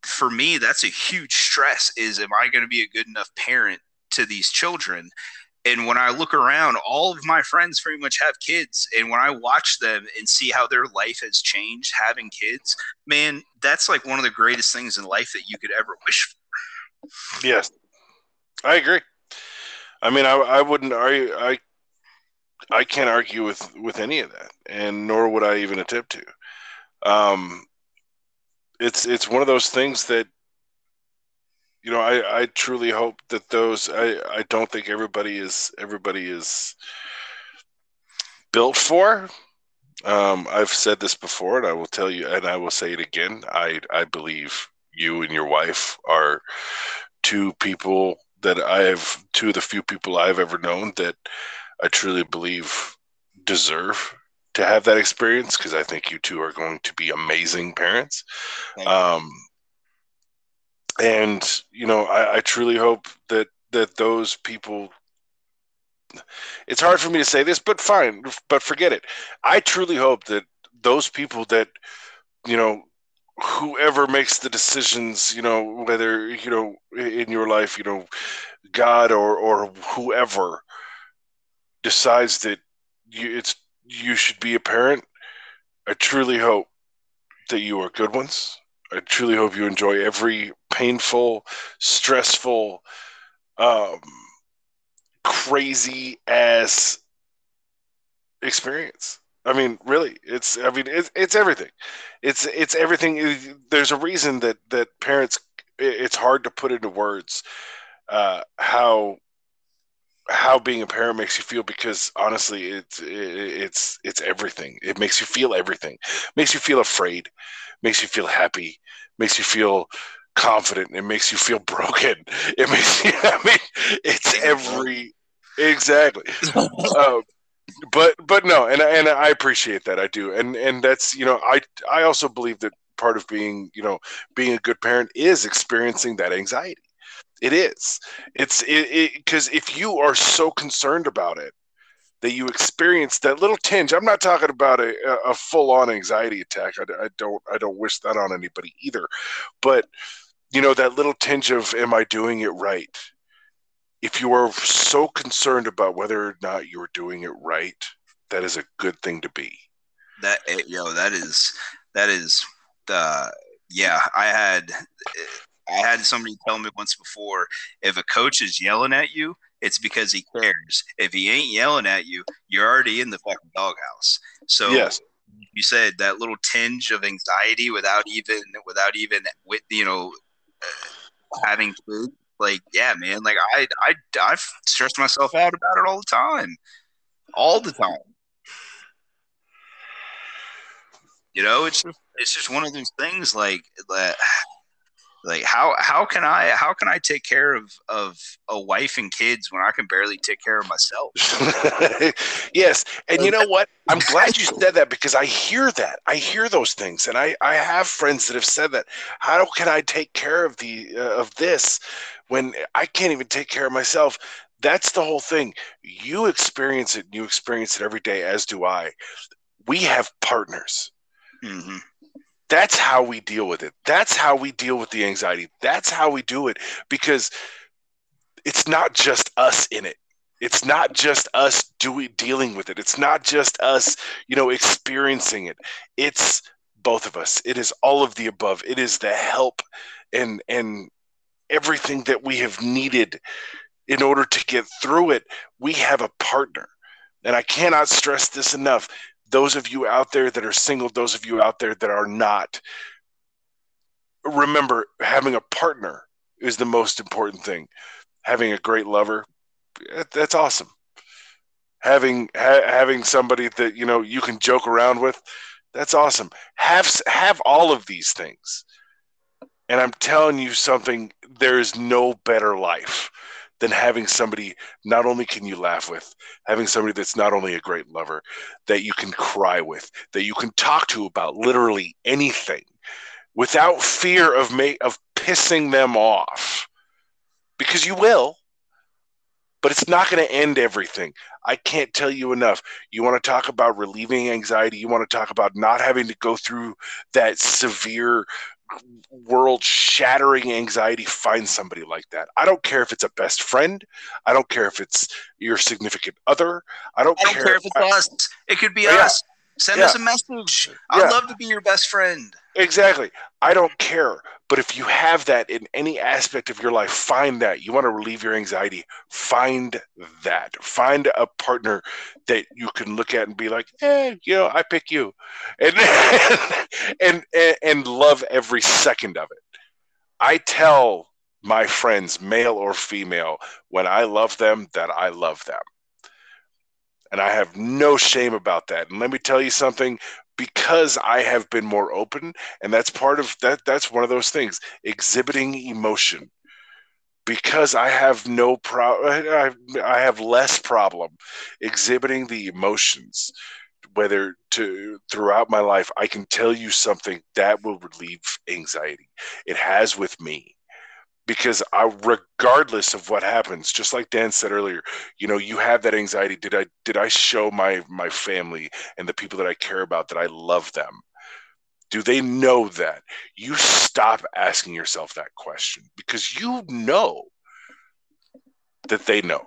for me, that's a huge stress. Is am I going to be a good enough parent to these children? And when I look around, all of my friends pretty much have kids. And when I watch them and see how their life has changed having kids, man, that's like one of the greatest things in life that you could ever wish for. Yes, I agree. I mean, I, I wouldn't. argue. I I can't argue with with any of that, and nor would I even attempt to. Um, it's it's one of those things that you know I, I truly hope that those I, I don't think everybody is everybody is built for. Um, I've said this before, and I will tell you, and I will say it again. I I believe you and your wife are two people that I've two of the few people I've ever known that I truly believe deserve to have that experience because I think you two are going to be amazing parents. Um, and you know, I, I truly hope that that those people. It's hard for me to say this, but fine, but forget it. I truly hope that those people that you know whoever makes the decisions, you know, whether you know in your life, you know, God or or whoever decides that you, it's you should be a parent. I truly hope that you are good ones. I truly hope you enjoy every painful, stressful, um, crazy ass experience. I mean, really, it's. I mean, it's it's everything. It's it's everything. There's a reason that that parents. It's hard to put into words uh, how how being a parent makes you feel because honestly it's it's it's everything. It makes you feel everything. Makes you feel afraid. Makes you feel happy. Makes you feel confident. It makes you feel broken. It makes you i mean it's every exactly. Um, but but no and and i appreciate that. I do. And and that's you know i i also believe that part of being you know being a good parent is experiencing that anxiety it is. It's it because if you are so concerned about it that you experience that little tinge. I'm not talking about a, a full on anxiety attack. I, I don't I don't wish that on anybody either. But you know that little tinge of am I doing it right? If you are so concerned about whether or not you're doing it right, that is a good thing to be. That eh, yo, that is that is the yeah. I had I had somebody tell me once before if a coach is yelling at you, it's because he cares. If he ain't yelling at you, you're already in the fucking doghouse. So yes. you said that little tinge of anxiety without even without even with you know uh, having kids. Like yeah, man. Like I I I've stressed myself out about it all the time, all the time. You know, it's just, it's just one of those things like that like how how can i how can i take care of of a wife and kids when i can barely take care of myself? Yes. And you know what? I'm glad you said that because i hear that. I hear those things. And i i have friends that have said that how can i take care of the uh, of this when i can't even take care of myself? That's the whole thing. You experience it you experience it every day as do i. We have partners. Mm-hmm that's how we deal with it. That's how we deal with the anxiety. That's how we do it because it's not just us in it. It's not just us doing dealing with it. It's not just us, you know, experiencing it. It's both of us. It is all of the above. It is the help and and everything that we have needed in order to get through it. We have a partner. And I cannot stress this enough those of you out there that are single, those of you out there that are not, remember having a partner is the most important thing. Having a great lover, that's awesome. Having ha- having somebody that you know you can joke around with, that's awesome. Have have all of these things, and I'm telling you something. There is no better life than having somebody not only can you laugh with, having somebody that's not only a great lover, that you can cry with, that you can talk to about literally anything without fear of ma- of pissing them off. Because you will. But it's not going to end everything. I can't tell you enough. You want to talk about relieving anxiety, you want to talk about not having to go through that severe world shattering anxiety, find somebody like that. I don't care if it's a best friend. I don't care if it's your significant other. I don't, I don't care, care, if it's I, us. It could be oh, us. Send yeah. us a message. I'd yeah. love to be your best friend. Exactly. I don't care. But if you have that in any aspect of your life, find that. You want to relieve your anxiety, find that. Find a partner that you can look at and be like, eh, you know, I pick you. And and and, and love every second of it. I tell my friends, male or female, when I love them, that I love them. And I have no shame about that. And let me tell you something because I have been more open, and that's part of that. That's one of those things exhibiting emotion. Because I have no problem, I, I have less problem exhibiting the emotions whether to throughout my life, I can tell you something that will relieve anxiety. It has with me because I, regardless of what happens, just like Dan said earlier, you know, you have that anxiety. Did I did I show my my family and the people that I care about that I love them? Do they know that? You stop asking yourself that question because you know that they know.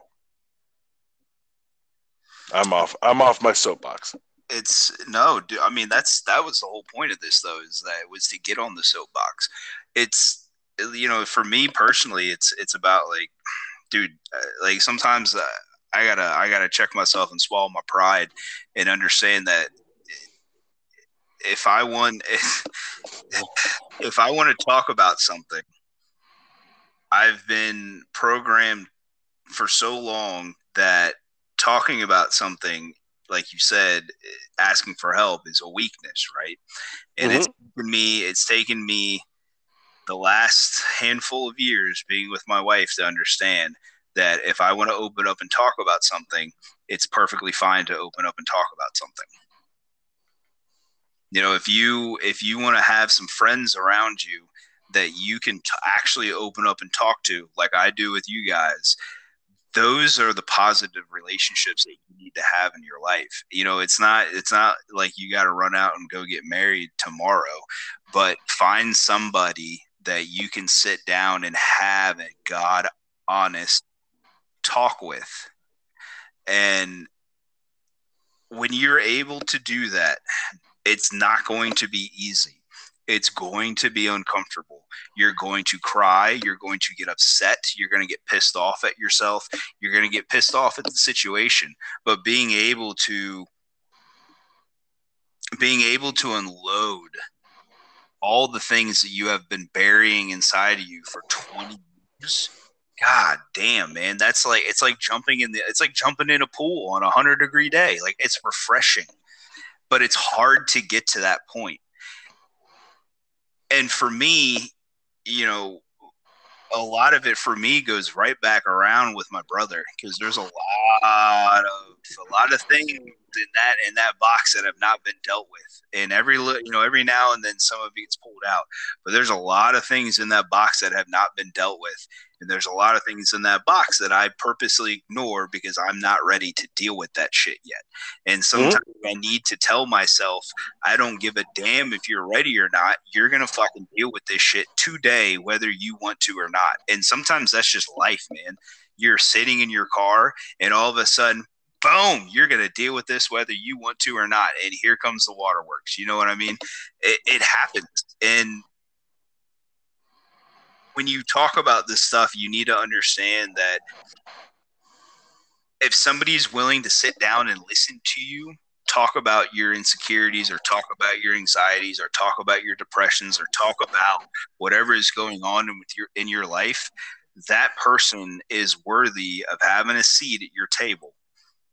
I'm off. I'm off my soapbox. It's no, I mean that's that was the whole point of this though, is that it was to get on the soapbox. It's you know, for me personally, it's it's about like, dude, uh, like sometimes uh, I gotta I gotta check myself and swallow my pride and understand that if I want if, if I want to talk about something, I've been programmed for so long that talking about something like you said asking for help is a weakness right and mm-hmm. it's taken me it's taken me the last handful of years being with my wife to understand that if i want to open up and talk about something it's perfectly fine to open up and talk about something. You know if you if you want to have some friends around you that you can t- actually open up and talk to like i do with you guys those are the positive relationships that you need to have in your life. You know it's not it's not like you got to run out and go get married tomorrow but find somebody that you can sit down and have a god honest talk with and when you're able to do that it's not going to be easy it's going to be uncomfortable. You're going to cry. You're going to get upset. You're going to get pissed off at yourself. You're going to get pissed off at the situation. But being able to being able to unload all the things that you have been burying inside of you for 20 years? God damn man. That's like it's like jumping in the it's like jumping in a pool on a 100 degree day. Like it's refreshing but it's hard to get to that point. point and for me, you know, a lot of it for me goes right back around with my brother because there's a lot of a lot of things in that in that box that have not been dealt with and every you know every now and then some of it gets pulled out but there's a lot of things in that box that have not been dealt with and there's a lot of things in that box that I purposely ignore because I'm not ready to deal with that shit yet. And sometimes mm-hmm. I need to tell myself, I don't give a damn if you're ready or not. You're going to fucking deal with this shit today, whether you want to or not. And sometimes that's just life, man. You're sitting in your car and all of a sudden, boom, you're going to deal with this whether you want to or not. And here comes the waterworks. You know what I mean? It, it happens. And when you talk about this stuff, you need to understand that if somebody's willing to sit down and listen to you talk about your insecurities or talk about your anxieties or talk about your depressions or talk about whatever is going on with your in your life that person is worthy of having a seat at your table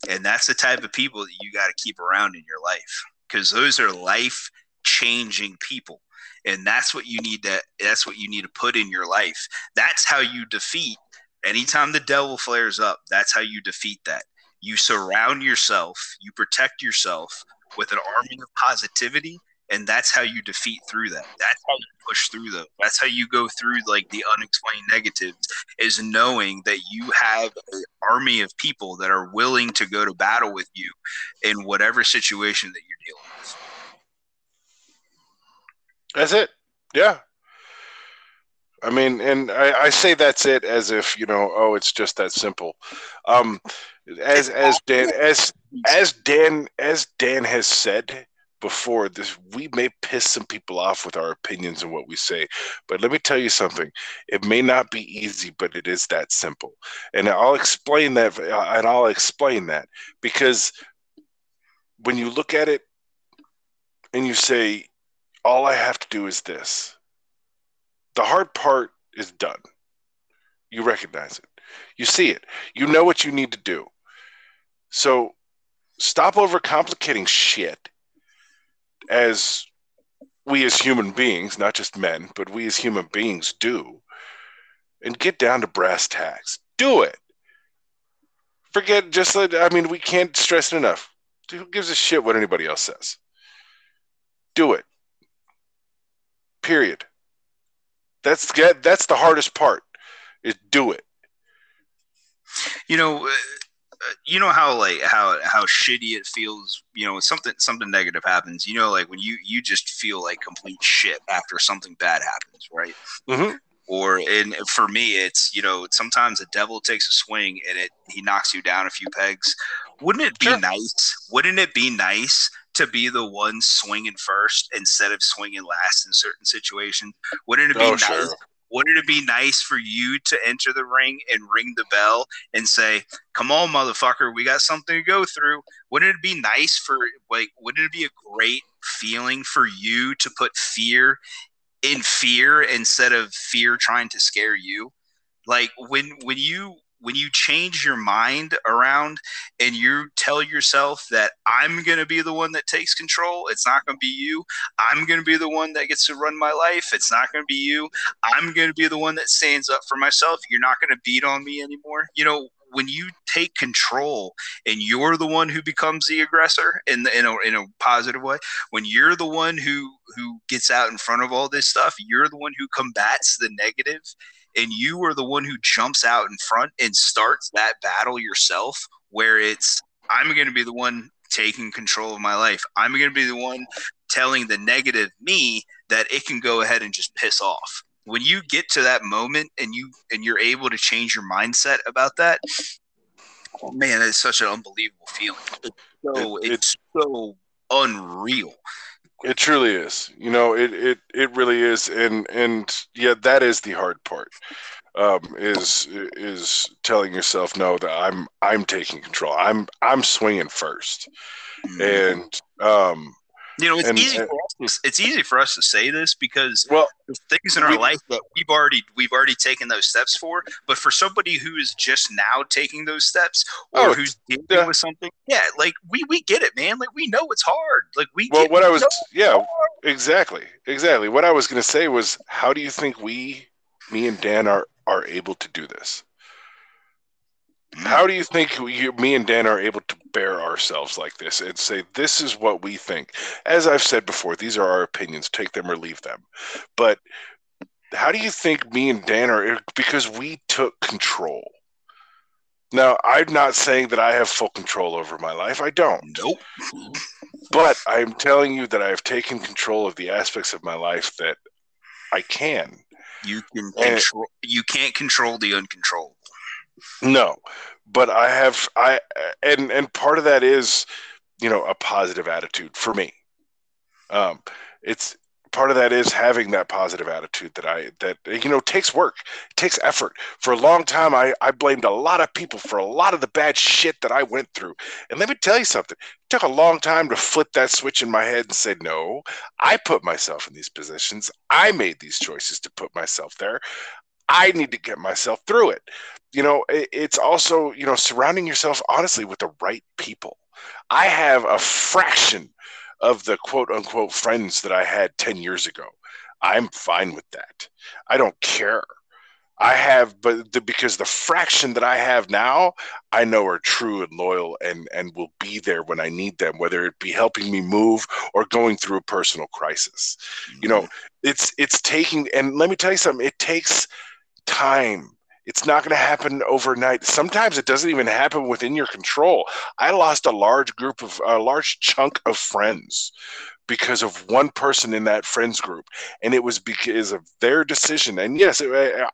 and that's the type of people that you got to keep around in your life because those are life changing people. And that's what you need to that's what you need to put in your life. That's how you defeat anytime the devil flares up that's how you defeat that. You surround yourself you protect yourself with an army of positivity and that's how you defeat through that that's how you push through them that's how you go through like the unexplained negatives is knowing that you have an army of people that are willing to go to battle with you in whatever situation that you're dealing with that's it. Yeah. I mean, and I, I, say that's it as if you know, oh, it's just that simple. Um, as as Dan as as Dan as Dan has said before, this we may piss some people off with our opinions and what we say, but let me tell you something. It may not be easy, but it is that simple, and I'll explain that. And I'll explain that because when you look at it and you say all I have to do is this. The hard part is done. You recognize it. You see it. You know what you need to do. So stop overcomplicating shit as we as human beings, not just men, but we as human beings do, and get down to brass tacks. Do it. Forget just, that. I mean, we can't stress it enough. Who gives a shit what anybody else says? Do it. Period. That's that's the hardest part. Is do it. You know, you know how like how how shitty it feels. You know, something something negative happens. You know, like when you you just feel like complete shit after something bad happens, right? Mm-hmm. Or and for me, it's you know sometimes the devil takes a swing and it he knocks you down a few pegs. Wouldn't it be sure. nice? Wouldn't it be nice to be the one swinging first instead of swinging last in certain situations? Wouldn't it be oh, nice? Sure. Wouldn't it be nice for you to enter the ring and ring the bell and say, "Come on, motherfucker, we got something to go through"? Wouldn't it be nice for like? Wouldn't it be a great feeling for you to put fear in fear instead of fear trying to scare you? Like when when you when you change your mind around and you tell yourself that I'm going to be the one that takes control, it's not going to be you. I'm going to be the one that gets to run my life. It's not going to be you. I'm going to be the one that stands up for myself. You're not going to beat on me anymore. You know, when you take control and you're the one who becomes the aggressor in the, in a, in a positive way, when you're the one who who gets out in front of all this stuff, you're the one who combats the negative and you are the one who jumps out in front and starts that battle yourself where it's i'm going to be the one taking control of my life. I'm going to be the one telling the negative me that it can go ahead and just piss off. When you get to that moment and you and you're able to change your mindset about that oh man it's such an unbelievable feeling. It's so it, it's so unreal it truly is. You know, it it it really is, and and yeah, that is the hard part. Um, is is telling yourself no that I'm I'm taking control. I'm I'm swinging 1st mm-hmm. and um, you know, it's and, easy. And, for us to, it's easy for us to say this because well, there's things in our we, life that we've already we've already taken those steps for. But for somebody who is just now taking those steps or oh, who's dealing yeah. with something, yeah, like we we get it, man. Like we know it's hard. Like we. Well, what I was, yeah, exactly, exactly. What I was going to say was, how do you think we, me and Dan, are are able to do this? How do you think you, me and Dan are able to bear ourselves like this and say, this is what we think? As I've said before, these are our opinions, take them or leave them. But how do you think me and Dan are, eh, because we took control? Now, I'm not saying that I have full control over my life. I don't. Nope. But I'm telling you that I have taken control of the aspects of my life that I can. You can control. And, you can't control the uncontrollable. No, but I have I and and part of that is you know a positive attitude for me. Um, it's part of that is having that positive attitude that I that you know takes work, takes effort. For a long time, I I blamed a lot of people for a lot of the bad shit that I went through. And let me tell you something. It took a long time to flip that switch in my head and say, no, I put myself in these positions. I made these choices to put myself there. I need to get myself through it. You know, it's also, you know, surrounding yourself honestly with the right people. I have a fraction of the quote unquote friends that I had 10 years ago. I'm fine with that. I don't care. I have, but the, because the fraction that I have now, I know are true and loyal and and will be there when I need them, whether it be helping me move or going through a personal crisis. Mm-hmm. You know, mm-hmm. it's it's taking, and let me tell you something. It takes time. It's not going to happen overnight. Sometimes it doesn't even happen within your control. I lost a large group of a large chunk of friends because of one person in that friends group and it was because of their decision and yes it,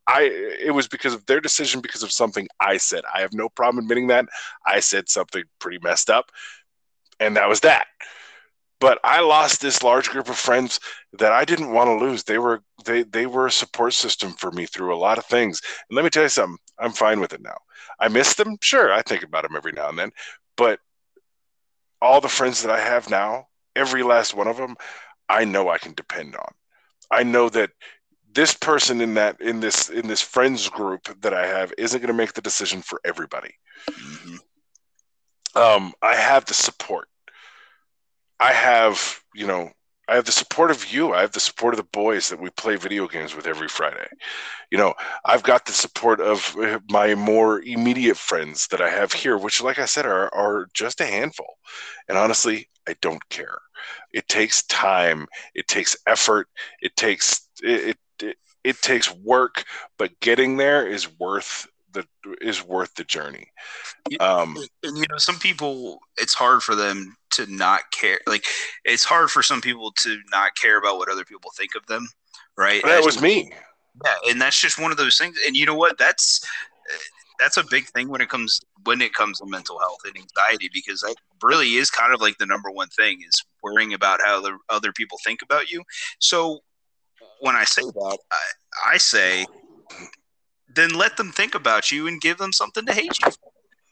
i it was because of their decision because of something i said i have no problem admitting that i said something pretty messed up and that was that but I lost this large group of friends that I didn't want to lose. They were they they were a support system for me through a lot of things. And let me tell you something, I'm fine with it now. I miss them, sure. I think about them every now and then, but all the friends that I have now, every last one of them, I know I can depend on. I know that this person in that in this in this friends group that I have isn't going to make the decision for everybody. Mm-hmm. Um, I have the support I have, you know, I have the support of you. I have the support of the boys that we play video games with every Friday. You know, I've got the support of my more immediate friends that I have here, which, like I said, are, are just a handful. And honestly, I don't care. It takes time, it takes effort, it takes it, it, it takes work, but getting there is worth the is worth the journey. Um, and you know, some people it's hard for them to not care. Like it's hard for some people to not care about what other people think of them, right? That was me. Yeah, and that's just one of those things. And you know what? That's that's a big thing when it comes when it comes to mental health and anxiety because that really is kind of like the number one thing is worrying about how the other people think about you. So when I say that, I, I say then let them think about you and give them something to hate you.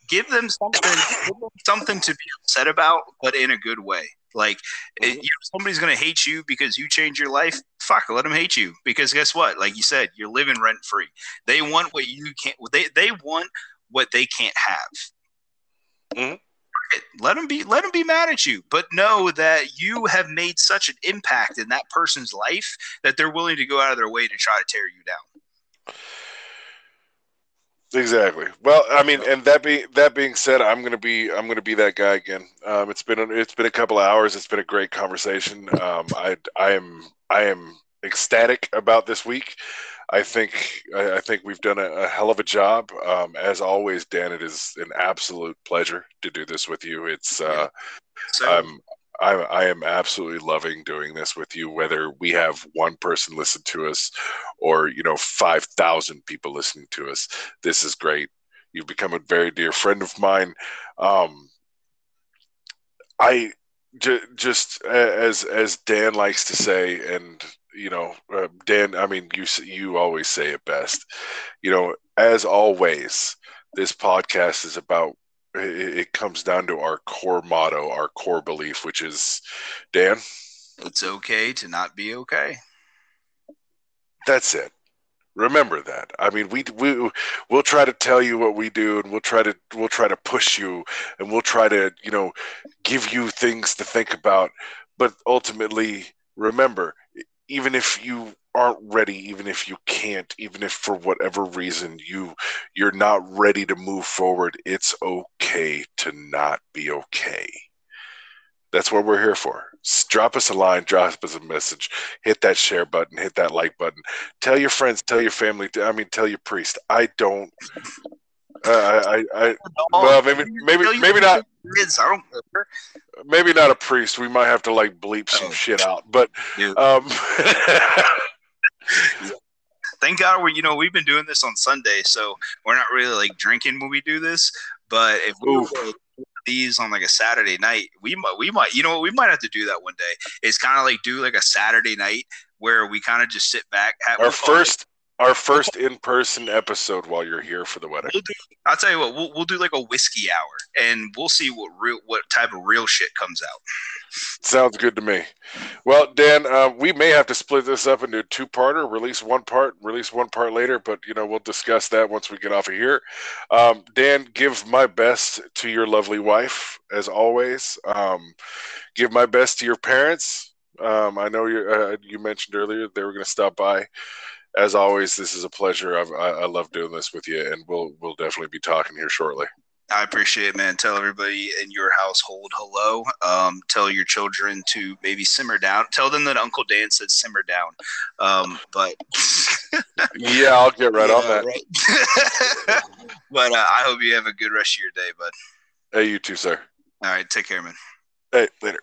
Give them something, give them something to be upset about, but in a good way. Like you know, somebody's gonna hate you because you change your life. Fuck, let them hate you because guess what? Like you said, you're living rent free. They want what you can't. They they want what they can't have. Mm-hmm let them be let them be mad at you but know that you have made such an impact in that person's life that they're willing to go out of their way to try to tear you down Exactly. Well, I mean, and that being that being said, I'm gonna be I'm gonna be that guy again. Um, it's been it's been a couple of hours. It's been a great conversation. Um, I I am I am ecstatic about this week. I think I, I think we've done a, a, hell of a job. Um, as always, Dan, it is an absolute pleasure to do this with you. It's uh, so, I'm I, I am absolutely loving doing this with you, whether we have one person listen to us or, you know, 5,000 people listening to us. This is great. You've become a very dear friend of mine. Um, I j- just as as Dan likes to say, and you know, uh, Dan. I mean, you you always say it best. You know, as always, this podcast is about it comes down to our core motto, our core belief, which is Dan. It's okay to not be okay. That's it. Remember that. I mean, we we we'll try to tell you what we do, and we'll try to we'll try to push you, and we'll try to you know give you things to think about. But ultimately, remember, even if you aren't ready even if you can't even if for whatever reason you you're not ready to move forward it's okay to not be okay. That's what we're here for. Drop us a line drop us a message hit that share button hit that like button. Tell your friends tell your family i mean tell your priest. I don't uh, I, I, well, maybe, maybe, maybe not. Kids, I don't care. Maybe not a priest. We might have to like bleep some oh. shit out, but um, Thank God we you know we've been doing this on Sunday, so we're not really like drinking when we do this. But if we were these on like a Saturday night, we might we might you know we might have to do that one day. It's kind of like do like a Saturday night where we kind of just sit back. Have, Our first our first in-person episode while you're here for the wedding. We'll do, I'll tell you what, we'll, we'll do like a whiskey hour, and we'll see what real what type of real shit comes out. Sounds good to me. Well, Dan, uh, we may have to split this up into a two-parter. Release one part, release one part later, but you know we'll discuss that once we get off of here. Um, Dan, give my best to your lovely wife as always. Um, give my best to your parents. Um, I know you uh, you mentioned earlier they were going to stop by as always, this is a pleasure. I've, i I love doing this with you, and we'll we'll definitely be talking here shortly. I appreciate it, man. Tell everybody in your household hello. Um, tell your children to maybe simmer down. Tell them that Uncle Dan said simmer down. Um, but yeah, I'll get right yeah, on that. Right. but uh, I hope you have a good rest of your day, bud. Hey, you too, sir. All right, take care, man. Hey, later.